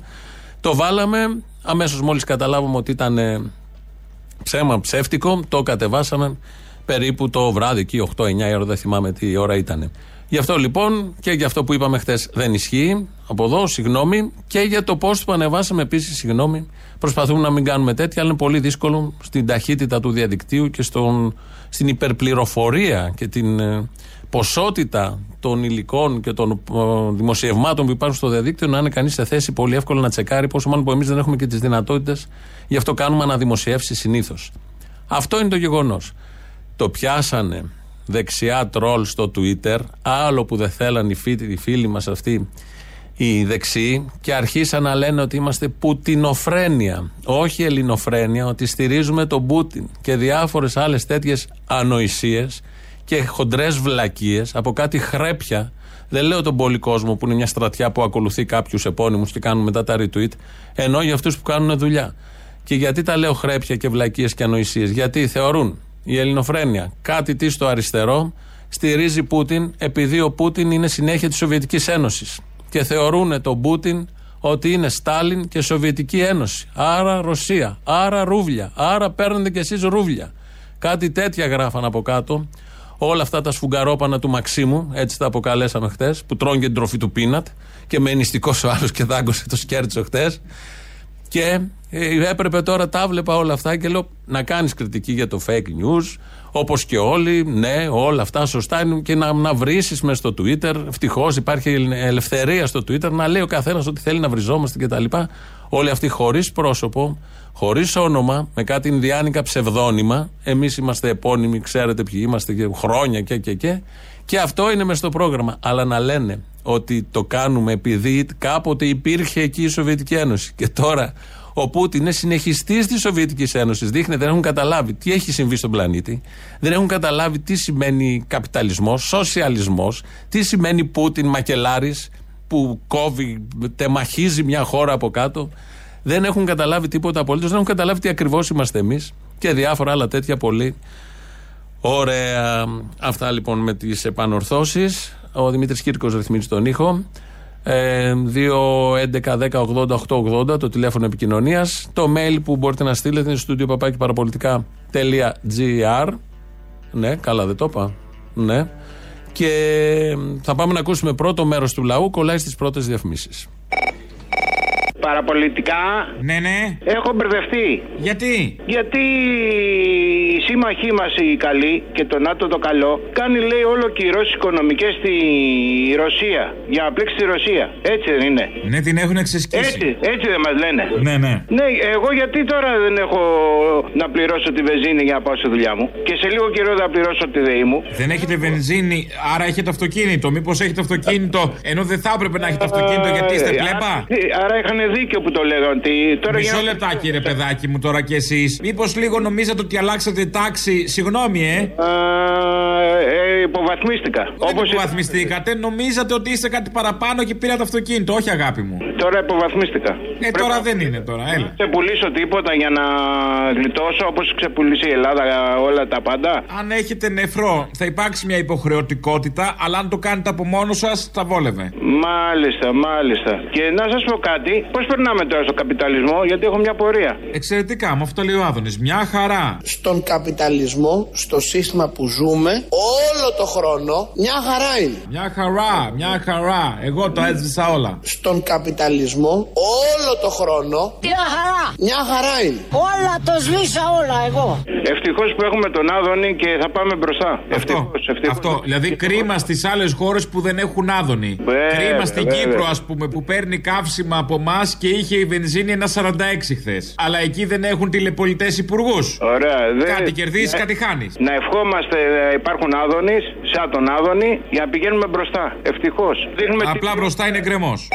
Το βάλαμε. Αμέσως μόλις καταλάβαμε ότι ήταν ε, ψέμα ψεύτικο, το κατεβάσαμε περίπου το βράδυ εκεί, 8-9 η ώρα, δεν θυμάμαι τι ώρα ήταν. Γι' αυτό λοιπόν και για αυτό που είπαμε χθες δεν ισχύει. Από εδώ, συγγνώμη. Και για το post που ανεβάσαμε επίσης, συγγνώμη. Προσπαθούμε να μην κάνουμε τέτοια, αλλά είναι πολύ δύσκολο στην ταχύτητα του διαδικτύου και στον, στην υπερπληροφορία και την ε, ποσότητα των υλικών και των ε, δημοσιευμάτων που υπάρχουν στο διαδίκτυο να είναι κανείς σε θέση πολύ εύκολα να τσεκάρει, πόσο μάλλον που εμείς δεν έχουμε και τις δυνατότητες. Γι' αυτό κάνουμε αναδημοσιεύσεις συνήθως. Αυτό είναι το γεγονός. Το πιάσανε δεξιά τρόλ στο Twitter, άλλο που δεν θέλαν οι φίλοι, οι φίλοι μας αυτοί οι δεξιοί και αρχίσαν να λένε ότι είμαστε πουτινοφρένια, όχι ελληνοφρένια, ότι στηρίζουμε τον Πούτιν και διάφορες άλλες τέτοιες ανοησίες και χοντρές βλακίες από κάτι χρέπια. Δεν λέω τον πολύ κόσμο που είναι μια στρατιά που ακολουθεί κάποιους επώνυμους και κάνουν μετά τα retweet, ενώ για αυτούς που κάνουν δουλειά. Και γιατί τα λέω χρέπια και βλακίες και ανοησίες, Γιατί θεωρούν η ελληνοφρένεια κάτι τι στο αριστερό στηρίζει Πούτιν επειδή ο Πούτιν είναι συνέχεια της Σοβιετικής Ένωσης. Και θεωρούν τον Πούτιν ότι είναι Στάλιν και Σοβιετική Ένωση. Άρα Ρωσία. Άρα ρούβλια. Άρα παίρνετε κι εσείς ρούβλια. Κάτι τέτοια γράφαν από κάτω. Όλα αυτά τα σφουγγαρόπανα του Μαξίμου, έτσι τα αποκαλέσαμε χτες, που τρώνε και την τροφή του πίνατ και με νηστικό ο άλλος και δάγκωσε το σκέρτσο χτες. Και ε, έπρεπε τώρα τα βλέπα όλα αυτά και λέω να κάνεις κριτική για το fake news, όπως και όλοι. Ναι, όλα αυτά σωστά είναι και να, να βρει μες στο Twitter. Ευτυχώς υπάρχει ελευθερία στο Twitter να λέει ο καθένας ότι θέλει να βριζόμαστε κτλ. Όλοι αυτοί χωρίς πρόσωπο, χωρίς όνομα, με κάτι Ινδιάνικα ψευδόνυμα. Εμείς είμαστε επώνυμοι, ξέρετε ποιοι είμαστε και χρόνια και και και. Και αυτό είναι μες στο πρόγραμμα. Αλλά να λένε ότι το κάνουμε επειδή κάποτε υπήρχε εκεί η Σοβιετική Ένωση. Και τώρα ο Πούτιν είναι συνεχιστής της Σοβιετικής Ένωσης. Δείχνει δεν έχουν καταλάβει τι έχει συμβεί στον πλανήτη. Δεν έχουν καταλάβει τι σημαίνει καπιταλισμός, σοσιαλισμός, τι σημαίνει Πούτιν μακελάρης που κόβει, τεμαχίζει μια χώρα από κάτω. Δεν έχουν καταλάβει τίποτα απολύτως. Δεν έχουν καταλάβει τι ακριβώς είμαστε εμείς και διάφορα άλλα τέτοια πολύ ωραία. Αυτά λοιπόν με τις επανορθώσεις. Ο Δημήτρης Κύρκος ρυθμίζει τον ήχο. 2-11-10-80-8-80 το τηλέφωνο επικοινωνίας. Το mail που μπορείτε να στείλετε είναι στο παραπολιτικά.gr. Ναι, καλά δεν το είπα. Ναι. Και θα πάμε να ακούσουμε πρώτο μέρος του λαού. Κολλάει στις πρώτες διαφημίσεις. Παραπολιτικά. Ναι, ναι. Έχω μπερδευτεί. Γιατί; Γιατί οι σύμμαχοί μας οι καλοί και το ΝΑΤΟ το καλό κάνει λέει όλο κυρώσεις οικονομικές στη Ρωσία. Για να πλέξει τη Ρωσία. Έτσι δεν είναι. Ναι, την έχουν εξεσκίσει. Έτσι, έτσι δεν μας λένε. Ναι, ναι. Ναι, εγώ γιατί τώρα δεν έχω να πληρώσω τη βενζίνη για να πάω στη δουλειά μου; Και σε λίγο καιρό θα πληρώσω τη ΔΕΗ μου. Δεν έχετε βενζίνη, άρα έχετε αυτοκίνητο. Μήπως έχετε αυτοκίνητο, ενώ δεν θα έπρεπε να έχετε αυτοκίνητο γιατί είστε πλέμπα. Άρα είχαν δίκιο που το λέγανε. Ότι τώρα Μισό για... λεπτάκι, ρε παιδάκι μου, τώρα κι εσείς. Μήπως λίγο νομίζατε ότι αλλάξατε τάξη; Συγγνώμη, ε. Α, ε, υποβαθμίστηκα. Δεν Όπως υποβαθμιστήκατε, νομίζατε ότι είστε κάτι παραπάνω και πήρατε αυτοκίνητο. Όχι, αγάπη μου. Τώρα υποβαθμίστηκα. Ε, τώρα δεν είναι τώρα, έλα. Δεν ξεπουλήσω τίποτα για να γλιτώσω όπως ξεπουλήσει η Ελλάδα όλα τα πάντα. Αν έχετε νεφρό, θα υπάρξει μια υποχρεωτικότητα, αλλά αν το κάνετε από μόνος σας, θα βόλευε. Μάλιστα, μάλιστα. Και να σας πω κάτι, πώς περνάμε τώρα στο καπιταλισμό, γιατί έχω μια πορεία. Εξαιρετικά, με αυτό λέει ο Άδωνης. Μια χαρά. Στον καπιταλισμό, στο σύστημα που ζούμε, όλο το χρόνο, μια χαρά είναι. Μια χαρά, μια χαρά. Εγώ το έζησα όλα. Στον καπιταλισμό, όλο το χρόνο, Μια χαρά. μια χαρά είναι. Όλα το σβήσα όλα εγώ. Ευτυχώς που έχουμε τον Άδωνη και θα πάμε μπροστά. Αυτό, Ευτυχώς, ευτυχώς. αυτό. Δηλαδή κρίμα στις άλλες χώρες που δεν έχουν άδωνη. Βέβαια, κρίμα στην βέβαια. Κύπρο, ας πούμε, που παίρνει καύσιμα από εμάς και είχε η βενζίνη ένα 46 χθες. Αλλά εκεί δεν έχουν τηλεπολιτές υπουργούς. Ωραία. δεν- Κάτι κερδίζεις, Ναι. κάτι χάνεις. Να ευχόμαστε ε, υπάρχουν Άδωνης, σαν τον Άδωνη, για να πηγαίνουμε μπροστά. Ευτυχώς. Απλά μπροστά είναι γκρεμός.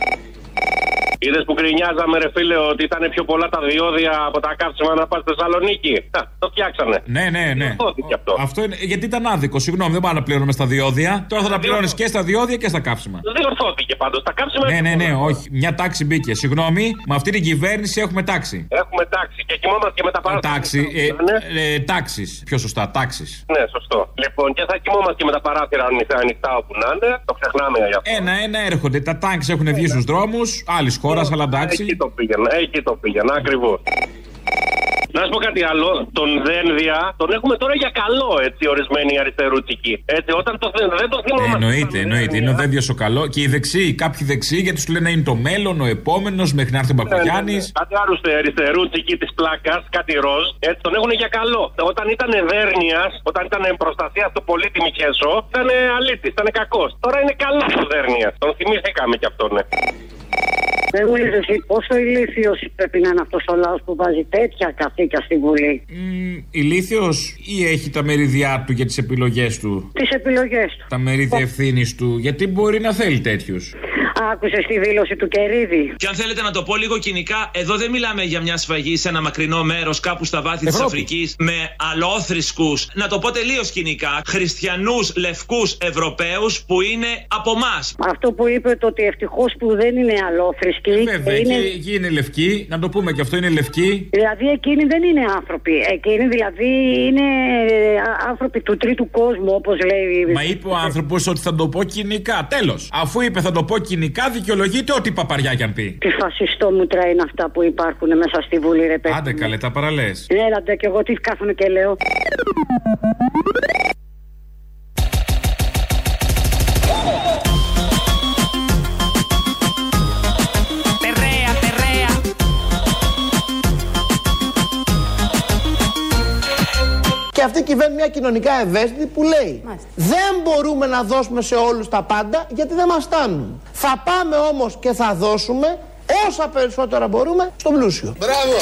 Είδες που γκρινιάζαμε, ρε φίλε, ότι ήταν πιο πολλά τα διόδια από τα καύσιμα να πας στη Θεσσαλονίκη; Α, το φτιάξανε. Ναι, ναι, ναι. Διορθώθηκε αυτό. Αυτό είναι, γιατί ήταν άδικο. Συγγνώμη, δεν πάμε να πληρώνουμε στα διόδια. Τώρα θα τα πληρώνεις και στα διόδια και στα καύσιμα. Διορθώθηκε πάντως. Τα καύσιμα. Ναι, ναι, ναι, όχι. Μια τάξη μπήκε. Συγγνώμη, με αυτή την κυβέρνηση έχουμε τάξη. Έχουμε τάξη και κοιμόμαστε και με τα παράθυρα. Τάξη, ε, ε, τάξεις. Πιο σωστά, τάξεις. Ναι, σωστό. Λοιπόν, και θα κοιμόμαστε και με τα παράθυρα ανοιχτά, ανοιχτά όπου να είναι. Το ξεχνάμε για αυτό. Ένα-ένα έρχονται. Τα τάγκ έχουν βγει στους δρόμους άλλη χώρα, αλλά εντάξει. Εκεί το πήγαινα, εκεί το πήγαινα, ακριβώς. Να σου πω κάτι άλλο. Τον Δένδια τον έχουμε τώρα για καλό, έτσι, ορισμένοι αριστερούτσικοι. Έτσι, όταν το, δεν το Ε, θυμόμαστε. εννοείται, εννοείται. Είναι ο Δένδιος ο καλό. Και οι δεξιοί, κάποιοι δεξιοί, γιατί του λένε είναι το μέλλον, ο επόμενος, μέχρι να έρθει ο Μπακογιάννη. Κάτι άλλου αριστερούτσικοι της πλάκας, κάτι ροζ, έτσι τον έχουν για καλό. Όταν ήταν δέρνεια, όταν ήταν προστασία του πολίτη Μιχέσο, ήταν αλήτης, ήταν κακός. Τώρα είναι καλό ο δέρνεια. Τον θυμήθηκαμε κι αυτό, ναι. Δεν μου λες εσύ πόσο ηλίθιος πρέπει να είναι αυτός ο λαός που βάζει τέτοια καθήκια στη Βουλή. Ηλίθιος ή έχει τα μερίδια του για τις επιλογές του; Τις επιλογές του. Τα μερίδια ευθύνης του. Γιατί μπορεί να θέλει τέτοιους; Άκουσες τη δήλωση του Κερίδη; Και αν θέλετε να το πω λίγο κοινικά, εδώ δεν μιλάμε για μια σφαγή σε ένα μακρινό μέρος κάπου στα βάθη της Ευρώπη. Αφρικής με αλόθρησκους. Να το πω τελείω κοινικά. Χριστιανούς, λευκούς Ευρωπαίους που είναι από εμά. Αυτό που είπε το ότι ευτυχώς που δεν είναι αλόθρησκοι. Βέβαια, είναι... εκεί, εκεί είναι λευκή. Να το πούμε και αυτό είναι λευκή. Δηλαδή εκείνοι δεν είναι άνθρωποι. Εκείνοι δηλαδή είναι ε, α- άνθρωποι του τρίτου κόσμου, όπως λέει. Μα είπε ο άνθρωπος ότι θα το πω κοινικά. Τέλος. Αφού είπε θα το πω κοινικά, δικαιολογείται ό,τι παπαριά κι αν πει. Τι φασιστό μου είναι αυτά που υπάρχουν μέσα στη Βουλή, ρε παιδί. Άντε καλέ, τα παραλέ. Έλατε και εγώ τι κάθομαι και λέω. Αυτή κυβέρνει μια κοινωνικά ευαίσθητη που λέει Δεν μπορούμε να δώσουμε σε όλους τα πάντα γιατί δεν μας φτάνουν. Θα πάμε όμως και θα δώσουμε όσα περισσότερα μπορούμε στον πλούσιο. Μπράβο!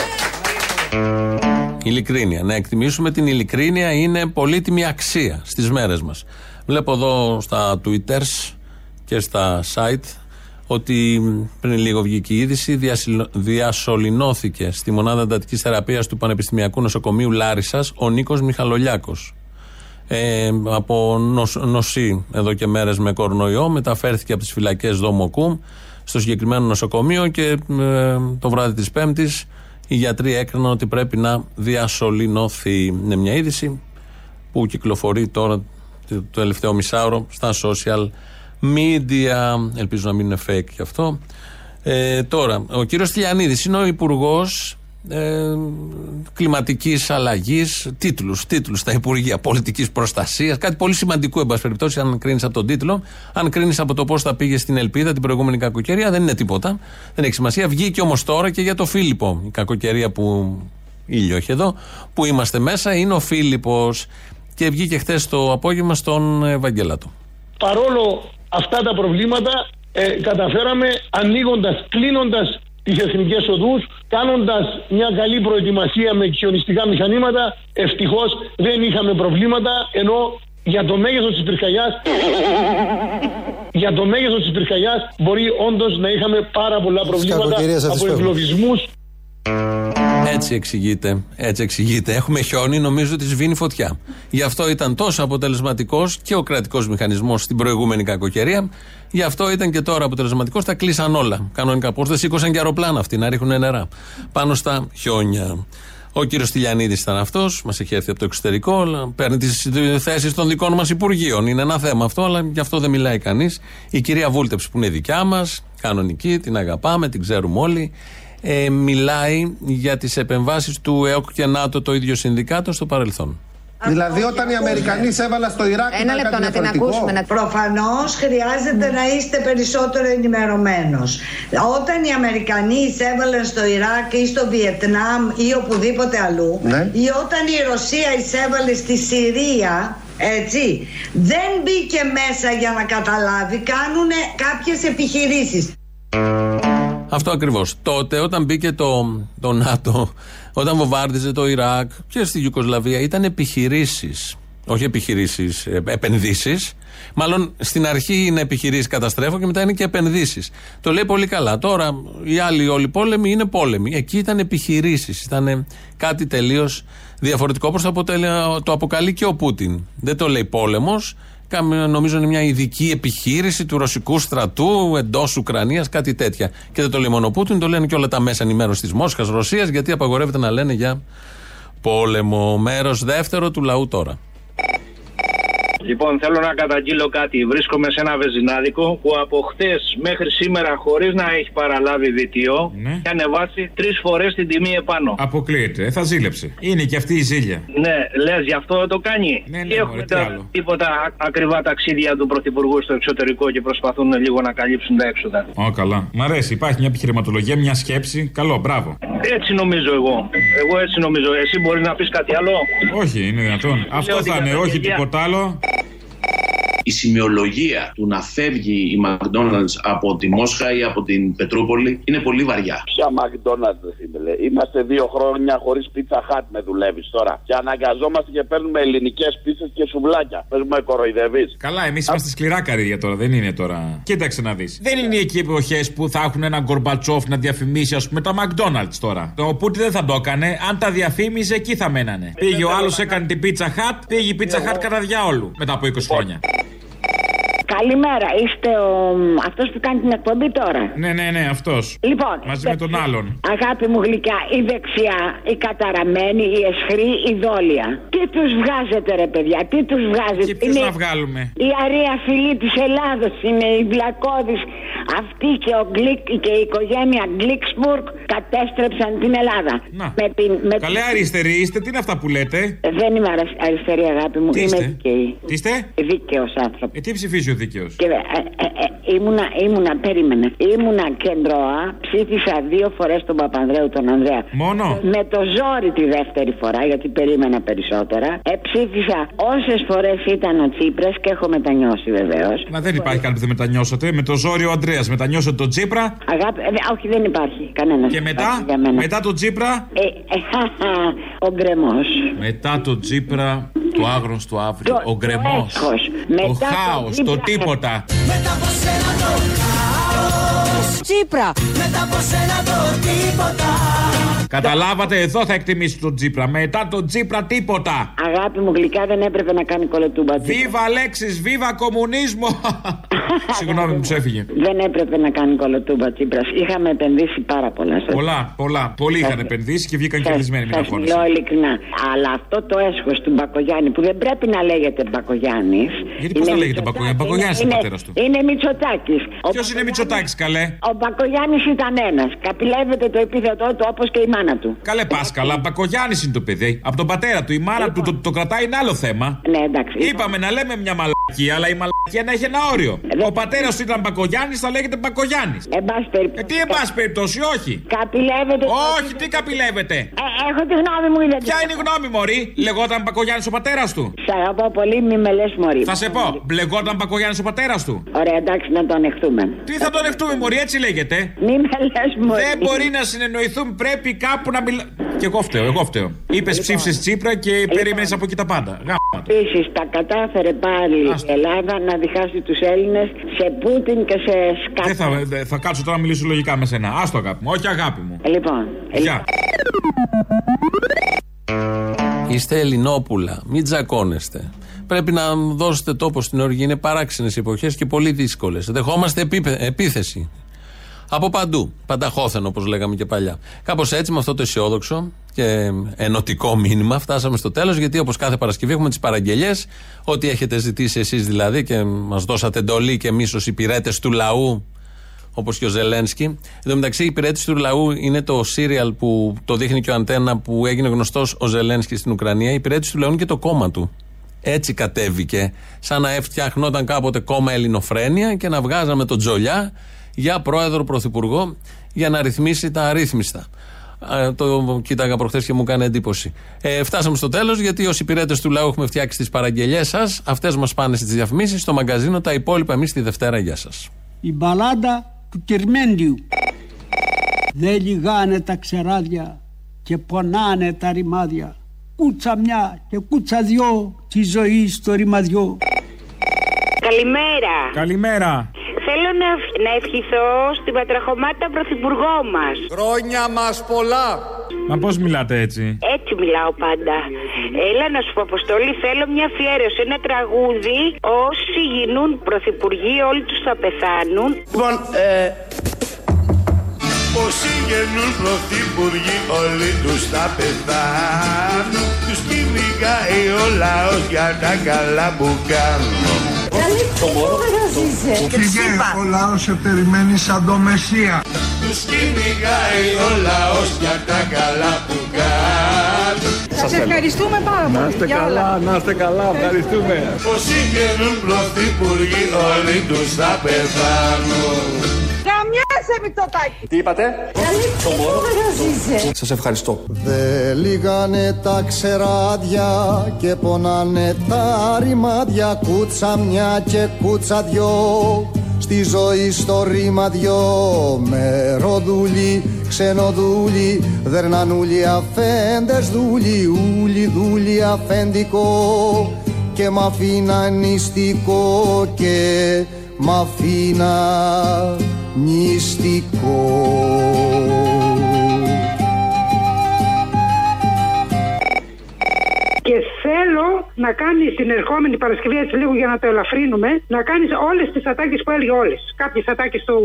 Ειλικρίνεια. Να εκτιμήσουμε την ειλικρίνεια είναι πολύτιμη αξία στις μέρες μας. Βλέπω εδώ στα twitters και στα site ότι πριν λίγο βγήκε η είδηση, διασυλ- διασωληνώθηκε στη μονάδα εντατική θεραπείας του Πανεπιστημιακού Νοσοκομείου Λάρισας ο Νίκος Μιχαλολιάκος. Ε, από νοσ, νοσή εδώ και μέρες με κορονοϊό μεταφέρθηκε από τις φυλακές Δομοκούμ στο συγκεκριμένο νοσοκομείο και ε, το βράδυ της Πέμπτης οι γιατροί έκριναν ότι πρέπει να διασωληνωθεί. Είναι μια είδηση που κυκλοφορεί τώρα το τελευταίο μισάωρο στα social media. Ελπίζω να μην είναι fake και αυτό. Ε, τώρα, ο κύριος Τηλιανίδης είναι ο υπουργός ε, κλιματικής αλλαγής, τίτλους τίτλους στα Υπουργεία Πολιτικής Προστασίας. Κάτι πολύ σημαντικό, εν πάση περιπτώσει, αν κρίνεις από τον τίτλο. Αν κρίνεις από το πώς θα πήγε στην Ελπίδα την προηγούμενη κακοκαιρία, δεν είναι τίποτα. Δεν έχει σημασία. Βγήκε όμως τώρα και για το Φίλιππο. Η κακοκαιρία που. ήλιο έχει εδώ, που είμαστε μέσα, είναι ο Φίλιππος και βγήκε χθες το απόγευμα στον Ευαγγέλατο. παρόλο αυτά τα προβλήματα ε, καταφέραμε ανοίγοντας, κλείνοντας τις εθνικές οδούς, κάνοντας μια καλή προετοιμασία με χιονιστικά μηχανήματα, ευτυχώς δεν είχαμε προβλήματα, ενώ για το μέγεθος της πυρκαγιάς για το μέγεθος της πυρκαγιάς μπορεί όντως να είχαμε πάρα πολλά προβλήματα κακοκαιρίες αυτές από που έχουμε. εγκλωβισμούς Έτσι εξηγείται. Έτσι εξηγείται. Έχουμε χιόνι, νομίζω ότι σβήνει φωτιά. Γι' αυτό ήταν τόσο αποτελεσματικός και ο κρατικός μηχανισμός στην προηγούμενη κακοκαιρία. Γι' αυτό ήταν και τώρα αποτελεσματικός. Τα κλείσαν όλα. Κανονικά. Πώς δεν σήκωσαν και αεροπλάνα αυτοί να ρίχνουν νερά πάνω στα χιόνια. Ο κύριος Τηλιανίδη ήταν αυτός, μας έχει έρθει από το εξωτερικό, αλλά παίρνει τις θέσεις των δικών μας Υπουργείων. Είναι ένα θέμα αυτό, αλλά γι' αυτό δεν μιλάει κανείς. Η κυρία Βούλτεψη που είναι δικιά μας, κανονική, την αγαπάμε, την ξέρουμε όλοι ε, μιλάει για τις επεμβάσεις του ΕΟΚ και ΝΑΤΟ το ίδιο συνδικάτο στο παρελθόν. Δηλαδή όταν οι Αμερικανοί έβαλαν στο Ιράκ Ένα ήταν λεπτό κάτι να την διαφορετικό. ακούσουμε. Να... Προφανώς χρειάζεται να είστε περισσότερο ενημερωμένος. Όταν οι Αμερικανοί εισέβαλαν στο Ιράκ ή στο Βιετνάμ ή οπουδήποτε αλλού, Ναι. ή όταν η Ρωσία εισέβαλε στη Συρία, έτσι, δεν μπήκε μέσα για να καταλάβει, κάνουν κάποιες επιχειρήσεις. Αυτό ακριβώς. Τότε, όταν μπήκε το, το ΝΑΤΟ, όταν βομβάρδιζε το Ιράκ και στη Ιουκοσλαβία, ήταν επιχειρήσεις. Όχι επιχειρήσεις, επενδύσεις. Μάλλον στην αρχή είναι επιχειρήσεις καταστρέφω και μετά είναι και επενδύσεις. Το λέει πολύ καλά. Τώρα οι άλλοι όλοι πόλεμοι είναι πόλεμοι. Εκεί ήταν επιχειρήσεις. Ήταν κάτι τελείως διαφορετικό. Όπω το, αποτελε- το αποκαλεί και ο Πούτιν. Δεν το λέει πόλεμος. Νομίζω είναι μια ειδική επιχείρηση του ρωσικού στρατού εντός Ουκρανίας, κάτι τέτοια. Και δεν το λέει μόνο ο Πούτιν, το λένε και όλα τα μέσα ενημέρωσης της Μόσχας, Ρωσίας, γιατί απαγορεύεται να λένε για πόλεμο. Μέρος δεύτερο του λαού τώρα. Λοιπόν, θέλω να καταγγείλω κάτι. Βρίσκομαι σε ένα βεζινάδικο που από χτε μέχρι σήμερα, χωρίς να έχει παραλάβει διτιό, Ναι. έχει ανεβάσει τρεις φορές την τιμή επάνω. Αποκλείεται. Ε, θα ζήλεψε. Είναι και αυτή η ζήλια. Ναι, λες, γι' αυτό το κάνει. Ναι, ναι, και έχουμε μωρέ, τι τα- άλλο. τίποτα α- ακριβά ταξίδια του Πρωθυπουργού στο εξωτερικό και προσπαθούν λίγο να καλύψουν τα έξοδα. Ω, καλά. Μ' αρέσει. Υπάρχει μια επιχειρηματολογία, μια σκέψη. Καλό, μπράβο. Έτσι νομίζω εγώ. Εγώ έτσι νομίζω. Εσύ μπορεί να πεις κάτι άλλο; Όχι, είναι δυνατόν. Αυτό ότι θα είναι, όχι καταγγελία- τίποτα άλλο. Η σημειολογία του να φεύγει η McDonald's από τη Μόσχα ή από την Πετρούπολη είναι πολύ βαριά. Ποια McDonald's ρε φίλε. Είμαστε δύο χρόνια χωρίς πίτσα χάτ με δουλεύεις τώρα. Και αναγκαζόμαστε και παίρνουμε ελληνικές πίτσες και σουβλάκια. Πε με κοροϊδεύεις. Καλά, εμείς είμαστε σκληρά καρύδια τώρα, δεν είναι τώρα. Κοίταξε να δεις. Δεν είναι εκεί εποχές που θα έχουν έναν Γκορμπατσόφ να διαφημίσει, ας πούμε, τα McDonald's τώρα. Το Πούτι δεν θα το έκανε. Αν τα διαφήμιζε, εκεί θα μένανε. Πήγε ο άλλος, έκανε την πίτσα χατ, πήγε η πίτσα χατ κατά διάολου μετά από 20 χρόνια. you Καλημέρα, είστε ο... αυτός που κάνει την εκπομπή τώρα. Ναι, ναι, ναι, αυτός. Λοιπόν, Μαζί με τον άλλον. Αγάπη μου γλυκιά, η δεξιά, η καταραμένη, η εσχρή, η δόλια. Τι τους βγάζετε ρε παιδιά, τι τους βγάζετε; Και ποιους να βγάλουμε; Η αρία φυλή της Ελλάδος είναι η Βλακώδης. Αυτή και, ο Γκλικ, και η οικογένεια Γκλίξμπουργκ κατέστρεψαν την Ελλάδα. Να. Με την, με Καλέ αριστεροί είστε, τι είναι αυτά που λέτε; Δεν είμαι αρα- αριστερή αγάπη μου, Τι είμαι είστε; δίκαιη. Τι είστε; Δίκαιος άνθρωπος. Ε, τι ψηφίζει ο δίκαιος. Και, ε, ε, ε, ήμουνα, ήμουνα, περίμενε. Ήμουνα κεντρώα, ψήφισα δύο φορές τον Παπανδρέου τον Ανδρέα. Μόνο; Με το ζόρι τη δεύτερη φορά, γιατί περίμενα περισσότερα. Ε, ψήφισα όσες φορές ήταν ο Τσίπρας και έχω μετανιώσει βεβαίως. Μα δεν υπάρχει κάτι που δεν μετανιώσατε. Με το ζόρι ο Αντρέα μετανιώσατε τον Τσίπρα; Αγάπη, ε, δε- όχι, δεν υπάρχει κανένας. Και μετά, μετά τον Τσίπρα; Ε, ε, ο γκρεμός. Μετά τον Τσίπρα, το άγνωστο αύριο. Το- Ο γκρεμός. το έσχος. Το Μετά τον χάος, το Τσίπρα. Τίποτα. Μετά από σένα το χάος Τσίπρα Μετά από σένα το τίποτα Καταλάβατε, εδώ θα εκτιμήσει τον Τσίπρα. Μετά τον Τσίπρα, τίποτα. Αγάπη μου γλυκά δεν έπρεπε να κάνει κολοτούμπα. Βίβα Αλέξης, βίβα κομμουνίσμο. Συγγνώμη, μου ξέφυγε. Δεν έπρεπε να κάνει κολοτούμπα Τσίπρας. Είχαμε επενδύσει πάρα πολλά. σε- Πολλά, πολλά. Πολλοί είχαν επενδύσει και βγήκαν κερδισμένοι με Σας τα χώρα. μιλώ ειλικρινά. Αλλά αυτό το έσχος του Μπακογιάννη που δεν πρέπει να λέγεται Μπακογιάννης. Γιατί πώς να λέγεται Μπακογιάννη, Μπακογιάννης είναι ο πατέρας του. Είναι Μητσοτάκης. Ποιος είναι Μητσοτάκης, καλέ; Ο Μπακογιάννης ήταν ένας. Καπηλεύεται το επίθετό του όπως και η μάνα του. Καλέ Πάσκαλα, Μπακογιάννης είναι το παιδί. Από τον πατέρα του. Η μάνα του το, το κρατάει είναι άλλο θέμα. Ναι, εντάξει. Είπαμε να λέμε μια μαλακία, αλλά η μαλακία να έχει ένα όριο. Ο πατέρας του ήταν Μπακογιάννης, θα λέγεται Μπακογιάννης. Εν πάση περιπτώσει. Ε, τι εν πάση περιπτώσει, όχι. Καπηλεύεται. Όχι, τι καπηλεύεται; Ε, έχω τη γνώμη μου, είδατε. Ποια είναι η γνώμη, Μωρή; Λεγόταν Μπακογιάννης ο πατέρας του; Σ' αγαπώ πολύ, μη με λες μωρή. Θα σε πω, μπλεγόταν Μπακογιάννης ο πατέρας του; Ωραία, εντάξει, να το ανεχτούμε. Τι θα τον εχτούμε, Μωρή, έτσι λέγεται; Μη με λες μωρή. Δεν μπορεί να συνεννοηθούν, πρέπει κάπου να μιλά. Και εγώ φταίω, εγώ φταίω. Είπες ψήφισες Τσίπρα και περίμενες από εκεί τα πάντα. Γάμα. Επίσης, τα κατάφερε πάλι η Ελλάδα να διχάσει τους Έλληνες σε Πούτιν και σε σκάφη. Δεν θα, δεν θα κάτσω τώρα να μιλήσω λογικά με σένα. Άστο αγάπη μου, όχι αγάπη μου. Λοιπόν, Γεια. Είστε Ελληνόπουλα. Μην τζακώνεστε. Πρέπει να δώσετε τόπο στην οργή. Είναι παράξενες εποχές και πολύ δύσκολες. Δεχόμαστε επίπε- επίθεση. Από παντού. Πανταχώθεν, όπως λέγαμε και παλιά. Κάπως έτσι, με αυτό το αισιόδοξο και ενωτικό μήνυμα, φτάσαμε στο τέλος. Γιατί όπως κάθε Παρασκευή έχουμε τις παραγγελίε. Ό,τι έχετε ζητήσει εσείς δηλαδή και μας δώσατε εντολή και εμείς ως υπηρέτες του λαού, όπως και ο Ζελένσκι. Εν τω μεταξύ, η υπηρέτηση του λαού είναι το σύριαλ που το δείχνει και ο Αντένα που έγινε γνωστός ο Ζελένσκι στην Ουκρανία. Η υπηρέτηση του λαού είναι και το κόμμα του. Έτσι κατέβηκε. Σαν να φτιαχνόταν κάποτε κόμμα Ελληνοφρένια και να βγάζαμε τον Τζολιά για πρόεδρο πρωθυπουργό για να ρυθμίσει τα αρρύθμιστα. Ε, το κοίταγα προχθές και μου κάνει εντύπωση. Ε, φτάσαμε στο τέλος γιατί ω υπηρέτε του λαού έχουμε φτιάξει τις παραγγελίε σας. Αυτές μας πάνε στις διαφημίσεις, στο μαγκαζίνο. Τα υπόλοιπα εμείς τη Δευτέρα. Γεια σας. Η μπαλάντα του Κυρμέντιου. Δεν λιγάνε τα ξεράδια και πονάνε τα ρημάδια. Κούτσα μια και κούτσα δυο τη ζωή στο ρημαδιό. Καλημέρα. Καλημέρα. Θέλω να, να ευχηθώ στην πατραχωμάτα πρωθυπουργό μας. Χρόνια μας πολλά. Μα πώς μιλάτε έτσι; Έτσι μιλάω πάντα. Έλα να σου πω, Αποστολή, θέλω μια αφιέρωση. Ένα τραγούδι. Όσοι γίνουν πρωθυπουργοί, όλοι τους θα πεθάνουν. Λοιπόν, ε, Όσοι γεννούν πρωθυπουργοί όλοι τους θα πεθάνουν Τους κυνηγάει ο λαός για τα καλά που κάνουν Φύγε, ο λαός σε περιμένει σαν το Μεσσία. Τους κυνηγάει ο λαός για τα καλά που κάνουν Σας ευχαριστούμε πάρα πολύ. Να είστε για όλα. καλά, να είστε καλά, ευχαριστούμε Όσοι γεννούν πρωθυπουργοί όλοι τους θα πεθάνουν Καμιά σε Μητσοτάκη. Τι είπατε; Το μπορώ. Σας ευχαριστώ. Δε λίγανε τα ξεράδια και πονάνε τα ρημάδια. Κούτσα μια και κούτσα δυο. Στη ζωή στο ρήμα δυο. Με ροδούλι, ξενοδούλι δερνανούλι αφέντες δούλι. Ούλι δούλι αφέντικο. Και μ' αφήνα νηστικό και μ' αφήνα νηστικό θέλω να κάνεις την ερχόμενη Παρασκευή, έτσι λίγο για να το ελαφρύνουμε, να κάνεις όλες τις ατάκες που έλεγε όλες. Κάποιες ατάκες του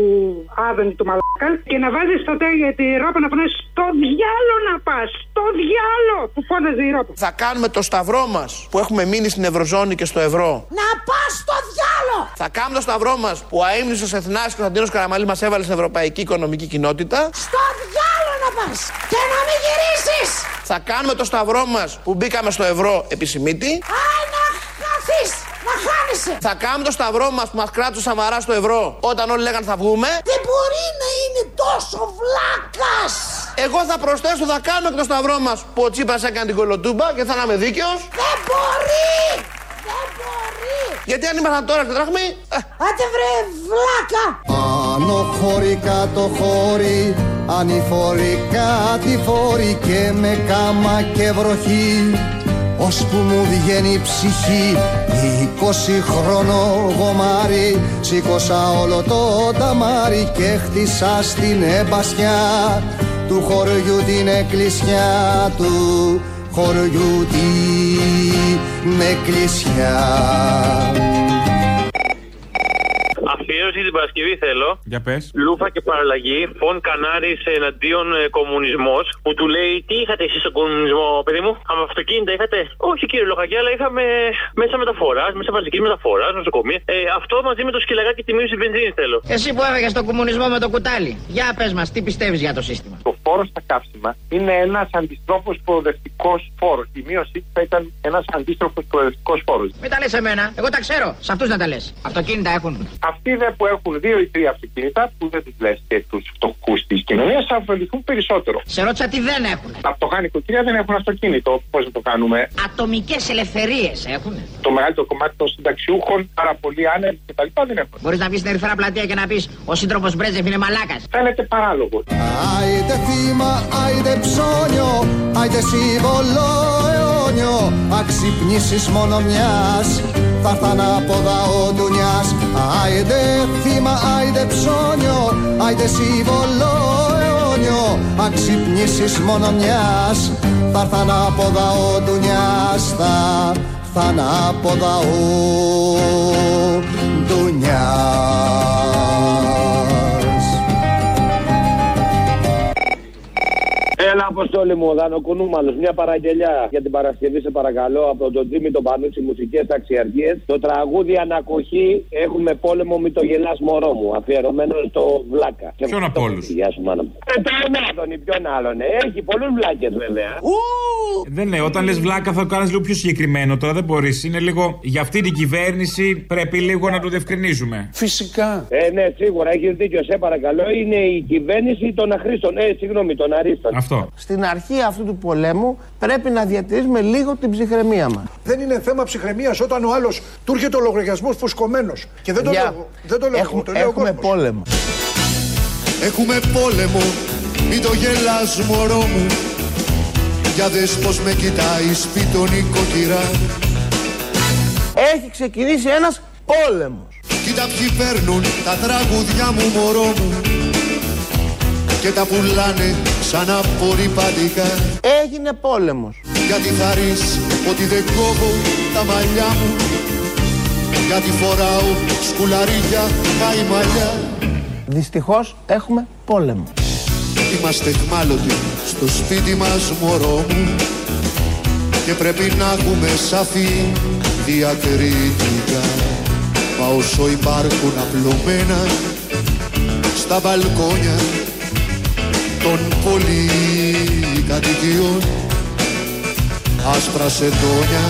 Άδωνη του Μαλάκα και να βάζεις στο τέλο τη ρόπα να φωνάζει Στο διάλο να πας! Στο διάλο! Που φώναζε η ρόπα. Θα κάνουμε το σταυρό μας που έχουμε μείνει στην Ευρωζώνη και στο ευρώ. Να πας στο διάλο! Θα κάνουμε το σταυρό μας που ο αίμνησο Εθνάς Κωνσταντίνος Καραμαλή μας έβαλε στην Ευρωπαϊκή Οικονομική Κοινότητα. Στο διάλο να πας! Και να μην γυρίσεις! Θα κάνουμε το σταυρό μας που μπήκαμε στο ευρώ επισημίτη. Άι να χαθεί! Να χάνεσαι! Θα κάνουμε το σταυρό μας που μας κράτησε ο Σαμαράς στο ευρώ όταν όλοι λέγανε θα βγούμε. Δεν μπορεί να είναι τόσο βλάκας! Εγώ θα προσθέσω, θα κάνουμε και το σταυρό μας που ο Τσίπρας έκανε την κολοτούμπα και θα είμαι δίκαιος. Δεν μπορεί! Δεν μπορεί! Γιατί αν ήμασταν τώρα στο τραχμή. Άντε βρε βλάκα! Άνω χώρι, κάτω χώρι, ανηφορικά τη φόρη και με κάμα και βροχή ώσπου μου βγαίνει η ψυχή είκοσι χρόνο γομάρι σήκωσα όλο το ταμάρι και χτίσα στην εμπασιά του χωριού την εκκλησιά του. Χωριού την εκκλησιά Αφιέρωση την Παρασκευή θέλω. Για πες. Λούφα και παραλλαγή. Φων Κανάρης εναντίον ε, κομμουνισμός. Που του λέει τι είχατε εσείς στον κομμουνισμό, παιδί μου. Αν αυτοκίνητα είχατε; Όχι κύριε Λοχακή, αλλά είχαμε μέσα μεταφοράς, μέσα μαζικής μεταφοράς, νοσοκομεία. Ε, αυτό μαζί με το σκυλαγάκι τη μείωση βενζίνης θέλω. Εσύ που έφεγε τον κομμουνισμό με το κουτάλι. Για πες μας, τι πιστεύεις για το σύστημα; Το φόρος στα καύσιμα είναι ένας αντιστρόφος προοδευτικός φόρος. Η μείωσή του θα ήταν ένας αντίστροφο προοδευτικός φόρος. Μην τα λες εμένα, εγώ τα ξέρω. Σε αυτούς να τα λες. Αυτοκίνητα έχουν. Αυτοί δε που έχουν δύο ή τρία αυτοκίνητα, που δεν τους λες και τους φτωχούς της κοινωνίας, θα ωφεληθούν περισσότερο. Σε ρώτησα τι δεν έχουν. Τα φτωχά νοικοκυριά δεν έχουν αυτοκίνητο. Πώς να το κάνουμε; Ατομικές ελευθερίες έχουν. Το μεγαλύτερο κομμάτι των συνταξιούχων, πάρα πολλοί άνεργοι κτλ. δεν έχουν. Μπορείς να βγει στην Ερυθρά Πλατεία και να πεις Ο σύντροφος Μπρέζεφ είναι μαλάκας. Φαίνεται παράλογο. Άιντε θύμα, άιντε ψώνιο, άιντε σύμβολο αιώνιο Αξυπνήσεις μόνο μιας, θα έρθαν από δαό ντουνιάς Άιντε θύμα, άιντε ψώνιο, άιντε σύμβολο αιώνιο Αξυπνήσεις μόνο μιας, θα έρθαν από δαό ντουνιάς Θα έρθαν από δαό ντουνιάς Αποστόλη μου, ο Δανοκουνούμαλο. Μια παραγγελιά για την Παρασκευή, σε παρακαλώ, από τον Τζίμι τον Πανούτσι, μουσικές ταξιαρχίες. Το τραγούδι Ανακοχή έχουμε πόλεμο με το γελάς μωρό μου. Αφιερωμένο στο Βλάκα. Ποιον από όλους; Γεια σου, μάνα μου. Ε, τον Άδωνη, ποιον άλλον. ε. Έχει πολλούς βλάκες, βέβαια. Δεν ναι, όταν λες βλάκα θα το κάνεις λίγο πιο συγκεκριμένο. Τώρα δεν μπορείς. Είναι λίγο για αυτή την κυβέρνηση πρέπει λίγο να το διευκρινίζουμε. Φυσικά. Ε, ναι, σίγουρα έχεις δίκιο, σε παρακαλώ. Είναι η κυβέρνηση των αχρήστων. Ε, συγγνώμη, των αρίστων. Αυτό. Στην αρχή αυτού του πολέμου πρέπει να διατηρήσουμε λίγο την ψυχραιμία μας. Δεν είναι θέμα ψυχραιμίας όταν ο άλλος του έρχεται ο λογαριασμός φουσκωμένος. Και δεν το Για- λέω, δεν το λέω εγώ, Έχουμε, το λέει ο έχουμε κόσμος. πόλεμο. Έχουμε πόλεμο, μην το γελάς μωρό μου Για δες πως με κοιτάει σπίτο νοικοκυρά Έχει ξεκινήσει ένας πόλεμος. Κοίτα ποιοι παίρνουν τα τραγουδιά μου μωρό μου Και τα πουλάνε σαν απορριπαντικά. Έγινε πόλεμος. Γιατί θα ρεις ότι δεν κόβω τα μαλλιά μου. Γιατί φοράω σκουλαρίκια καημαλιά Δυστυχώς έχουμε πόλεμο. Είμαστε εχμάλωτοι στο σπίτι μας μωρό μου. Και πρέπει να έχουμε σαφή διακριτικά. Μα όσο υπάρχουν απλωμένα στα μπαλκόνια των πολυκατοικιών άσπρα σεντόνια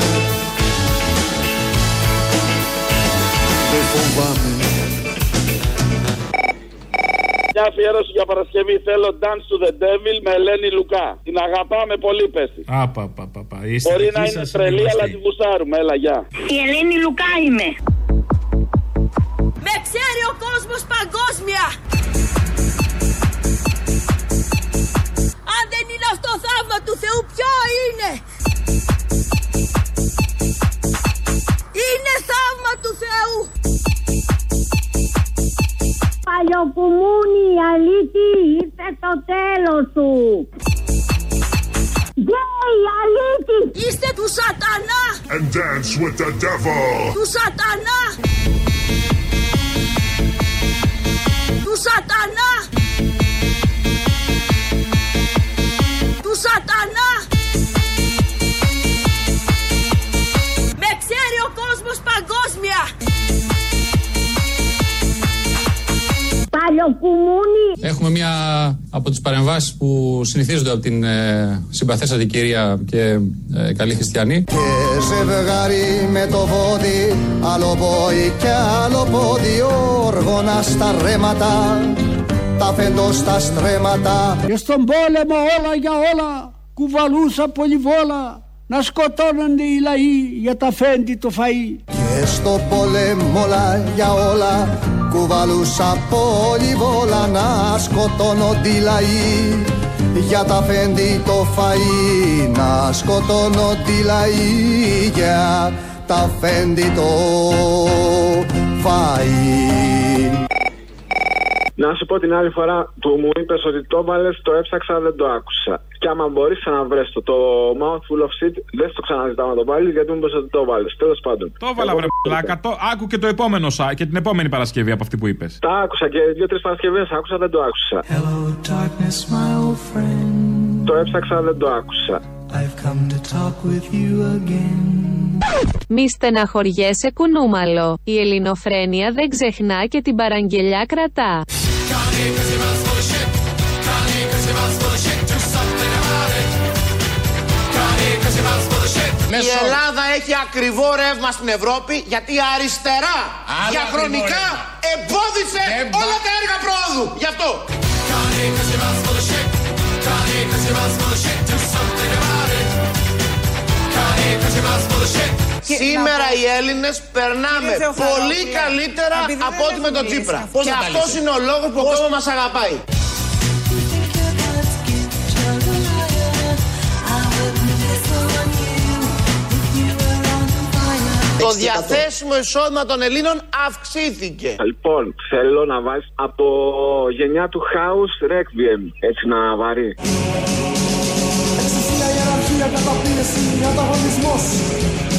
δεν φοβάμαι Μια αφιέρωση για Παρασκευή. Θέλω Dance to the Devil με Ελένη Λουκά. Την αγαπάμε πολύ, πέστη. Α, πα, πα, πα, πα. Η Μπορεί αισθητική να είναι σας τρελή, γνωστή. αλλά τη γουστάρουμε. Έλα, γεια. Η Ελένη Λουκά είμαι. Με ξέρει ο κόσμος παγκόσμια. Αν δεν είναι αυτό θαύμα του Θεού, ποιο είναι; Είναι θαύμα του Θεού. Παλιοκουμούνι, αλήτη, ήρθε το τέλος του. Γκέι, αλήτη. Είστε του σατανά. And dance with the devil. Του σατανά. Του σατανά. Παλιοκουμούνι. Έχουμε μία από τις παρεμβάσεις που συνηθίζονται από την ε, συμπαθέστατη κυρία και ε, καλή χριστιανή. Και ζευγάρι με το βόδι, άλλο πόη και άλλο πόδι, όργωνα στα ρέματα, τα φεντό στα στρέμματα. Και στον πόλεμο όλα για όλα κουβαλούσα πολυβόλα να σκοτώνονται οι λαοί για τα φέντη το φαΐ. Και στο πόλεμο όλα για όλα, κουβαλούσα πολυβόλα να σκοτώνονται οι λαοί. Για τα φέντη το φαΐ, να σκοτώνονται οι λαοί για τα φέντη το φαΐ. Να σου πω την άλλη φορά που μου είπες ότι το έβαλε, το έψαξα, δεν το άκουσα. Και άμα μπορείς να βρει το, το mouthful of shit, δεν στο ξαναζητάω να το βάλεις γιατί μου είπες ότι το έβαλε. Τέλος πάντων. Το έβαλα, βρε πλάκα. Το... Άκου και το επόμενο σα... και την επόμενη Παρασκευή από αυτή που είπες. Τα άκουσα και δύο-τρεις Παρασκευές άκουσα, δεν το άκουσα. Darkness, my old friend. Το έψαξα, δεν το άκουσα. I've come to talk with you again. Μη στεναχωριέσαι κουνούμαλο. Η ελληνοφρένεια δεν ξεχνά και την παραγγελιά κρατά. Η Ελλάδα έχει ακριβό ρεύμα στην Ευρώπη γιατί η αριστερά Άλλο διαχρονικά ακριβό εμπόδισε όλα τα έργα πρόοδου. Γι' αυτό. Σήμερα οι Έλληνες περνάμε Ήρθε ο πολύ Χαρόπουλος. καλύτερα Επειδή από δεν ό,τι με έχουν τον λύσει. Τσίπρα. Πώς Και θα τα αυτός λύσεις; είναι ο λόγος που ο κόσμος μας αγαπάει. Το διαθέσιμο εισόδημα των Ελλήνων αυξήθηκε. Λοιπόν, θέλω να βάλει από γενιά του House Requiem. Έτσι να βαρύ. Εξουσία, ιεραρχία, καταπίεση, ανταγωνισμός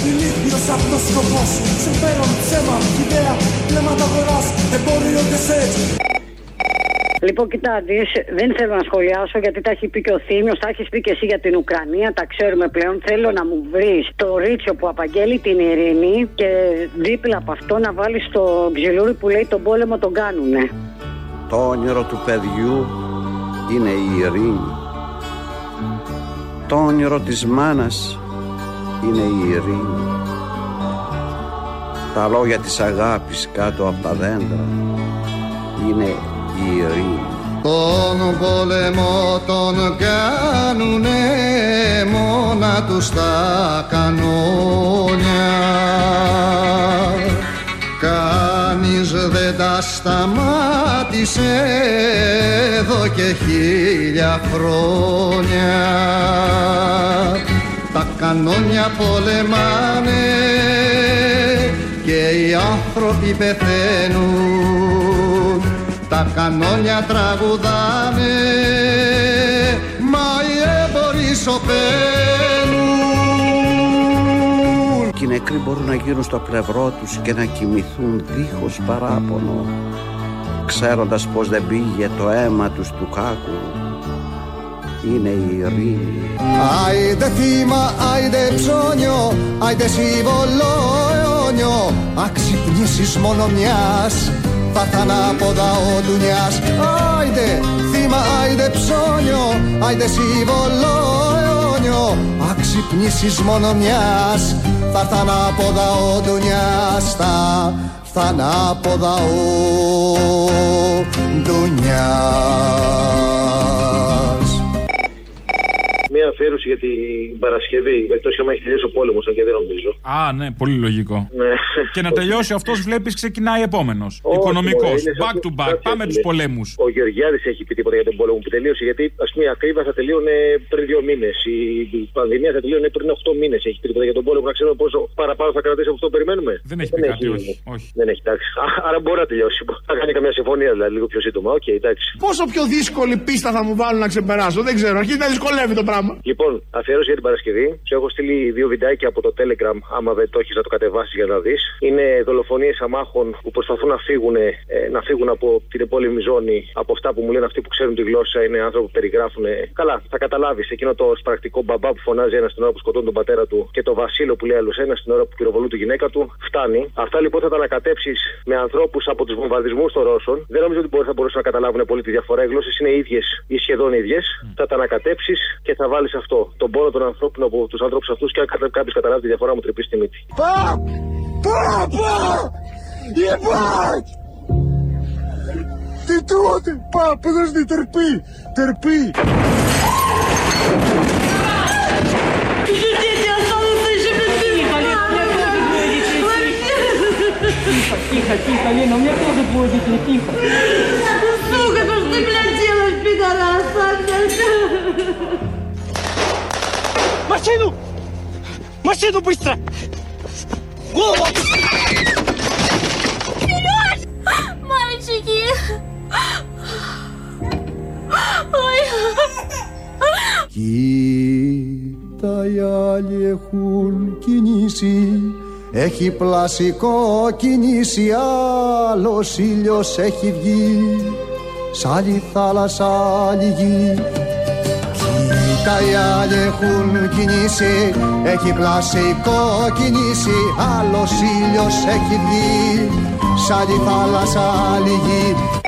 Ηλίθιος απλός σκοπός Συμφέρον, ψέμα, ιδέα, πλέματα αγοράς Εμπόριο και σεξ Λοιπόν, κοιτά, δεις, δεν θέλω να σχολιάσω γιατί τα έχει πει και ο Θήμιος, τα έχεις πει και εσύ για την Ουκρανία, τα ξέρουμε πλέον. Θέλω να μου βρεις το ρίτσιο που απαγγέλει την ειρήνη και δίπλα από αυτό να βάλεις το ξυλούρι που λέει τον πόλεμο τον κάνουνε. Το όνειρο του παιδιού είναι η ειρήνη. Το όνειρο της μάνας είναι η ειρήνη. Τα λόγια της αγάπης κάτω από τα δέντρα είναι η ειρήνη. Τον πόλεμο τον κάνουνε μόνα τους τα κανόνια Κανείς δεν τα σταμάτησε εδώ και χίλια χρόνια Τα κανόνια πολεμάνε και οι άνθρωποι πεθαίνουν. Τα κανόνια τραγουδάνε μα οι έμποροι σωπαίνουν. Και οι νεκροί μπορούν να γίνουν στο πλευρό τους και να κοιμηθούν δίχως παράπονο ξέροντας πως δεν πήγε το αίμα τους του κάκου είναι η ειρήνη Άιντε θύμα, άιντε ψώνιο, άιντε σύμβολο αιώνιο. Αξυπνήσεις μόνο μιας, θα έρθαν από τα οντουνιάς Άιντε θύμα, άιντε ψώνιο, άιντε σύμβολο αιώνιο. Αξυπνήσεις μόνο μιας, θα έρθαν από τα οντουνιάς Θα έρθαν από τα αφιέρωση για την Παρασκευή. Εκτό και άμα έχει τελειώσει ο πόλεμος, αν και δεν νομίζω. Α, ναι, πολύ λογικό. Ναι. Και να τελειώσει αυτός, βλέπεις, ξεκινάει επόμενος. Οικονομικός. μωρέ, είναι Back σαν- to back. σαν Πάμε έτσι, τους ναι. πολέμους. Ο Γεωργιάδης έχει πει τίποτα για τον πόλεμο που τελείωσε. Γιατί ας πούμε η ακρίβεια θα τελείωνε πριν δύο μήνες. Η πανδημία θα τελείωνε πριν 8 μήνες. Έχει πει τίποτα για τον πόλεμο. Να ξέρουμε πόσο παραπάνω θα κρατήσει από αυτό που περιμένουμε. Δεν έχει πει κάτι, όχι. όχι. Δεν έχει τάξει. Α, Άρα μπορεί να τελειώσει. Θα κάνει καμιά συμφωνία δηλαδή λίγο πιο σύντομα. Οκ, εντάξει. Πόσο πιο δύσκολη πίστα θα μου βάλουν να ξεπεράσω, δεν ξέρω. Αρχίζει να δυσκολεύει το πράγμα. Λοιπόν, αφιέρωση για την Παρασκευή. Σου έχω στείλει δύο βιντεάκια από το Telegram. Άμα δεν το έχεις, να το κατεβάσεις για να δεις. Είναι δολοφονίες αμάχων που προσπαθούν να φύγουν, ε, να φύγουν από την επόλεμη ζώνη. Από αυτά που μου λένε αυτοί που ξέρουν τη γλώσσα. Είναι άνθρωποι που περιγράφουν. ε, Καλά, θα καταλάβεις εκείνο το σπρακτικό μπαμπά που φωνάζει ένας στην ώρα που σκοτώνει τον πατέρα του και το βασίλο που λέει άλλος ένας στην ώρα που πυροβολούν τη γυναίκα του. Φτάνει. Αυτά λοιπόν θα τα ανακατέψεις με ανθρώπους από τους βομβαρδισμούς των Ρώσων. Δεν νομίζω ότι μπορεί, θα μπορούσαν να καταλάβουν πολύ τη διαφορά. Οι γλώσσες είναι ίδιες ή σχεδόν ίδιες. Θα τα ανακατέψεις και θα βάλεις αυτό. Τον πόνο των ανθρώπων από του ανθρώπου αυτού και αν κάποιο καταλάβει τη διαφορά μου τρυπήσει τη μύτη. Пап! Папа! Ебать! Ты тут? Пап, подожди, терпи! Терпи! Тихо, тихо, Лена, у меня тоже двое детей, тихо. Сука, что ж ты, блядь, делаешь, пидорас, Машину быстро! Голову! Сереж! Мальчики! Ой! Κοίτα οι άλλοι έχουν κινήσει Έχει πλασικό κινήσει Άλλος ήλιος έχει βγει Σ' άλλη θάλασσα άλλη γη Κοίτα οι άλλοι έχουν κινήσει. Έχει πλασικό κινήσει. Άλλος ήλιος έχει βγει. Σ' άλλη θάλασσα άλλη γη. Θέλω να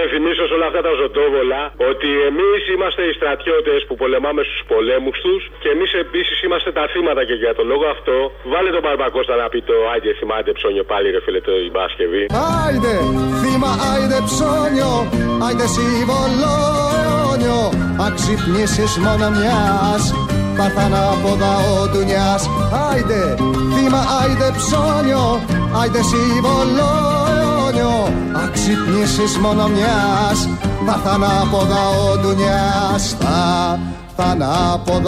υπενθυμίσω σε όλα αυτά τα ζωτόβολα ότι εμείς είμαστε οι στρατιώτες που πολεμάμε στους πολέμους τους και εμείς επίσης είμαστε τα θύματα και για τον λόγο αυτό βάλε τον Μπαρμπακώστα να πει το Άγγε θυμάται ψώνιο πάλι ρε φίλε το η Παρασκευή. Άιντε, θύμα, άιντε ψώνιο, άιντε σύμβολο αιώνιο Αν ξυπνήσεις μόνο μιας, Πάρθαν από δαό του νιάς. Άιντε θύμα, άιντε ψώνιο Άιντε συμβολόνιο Αξυπνήσεις μόνο μιας. Πάρθαν από δαό του νιάς. Θα θαν από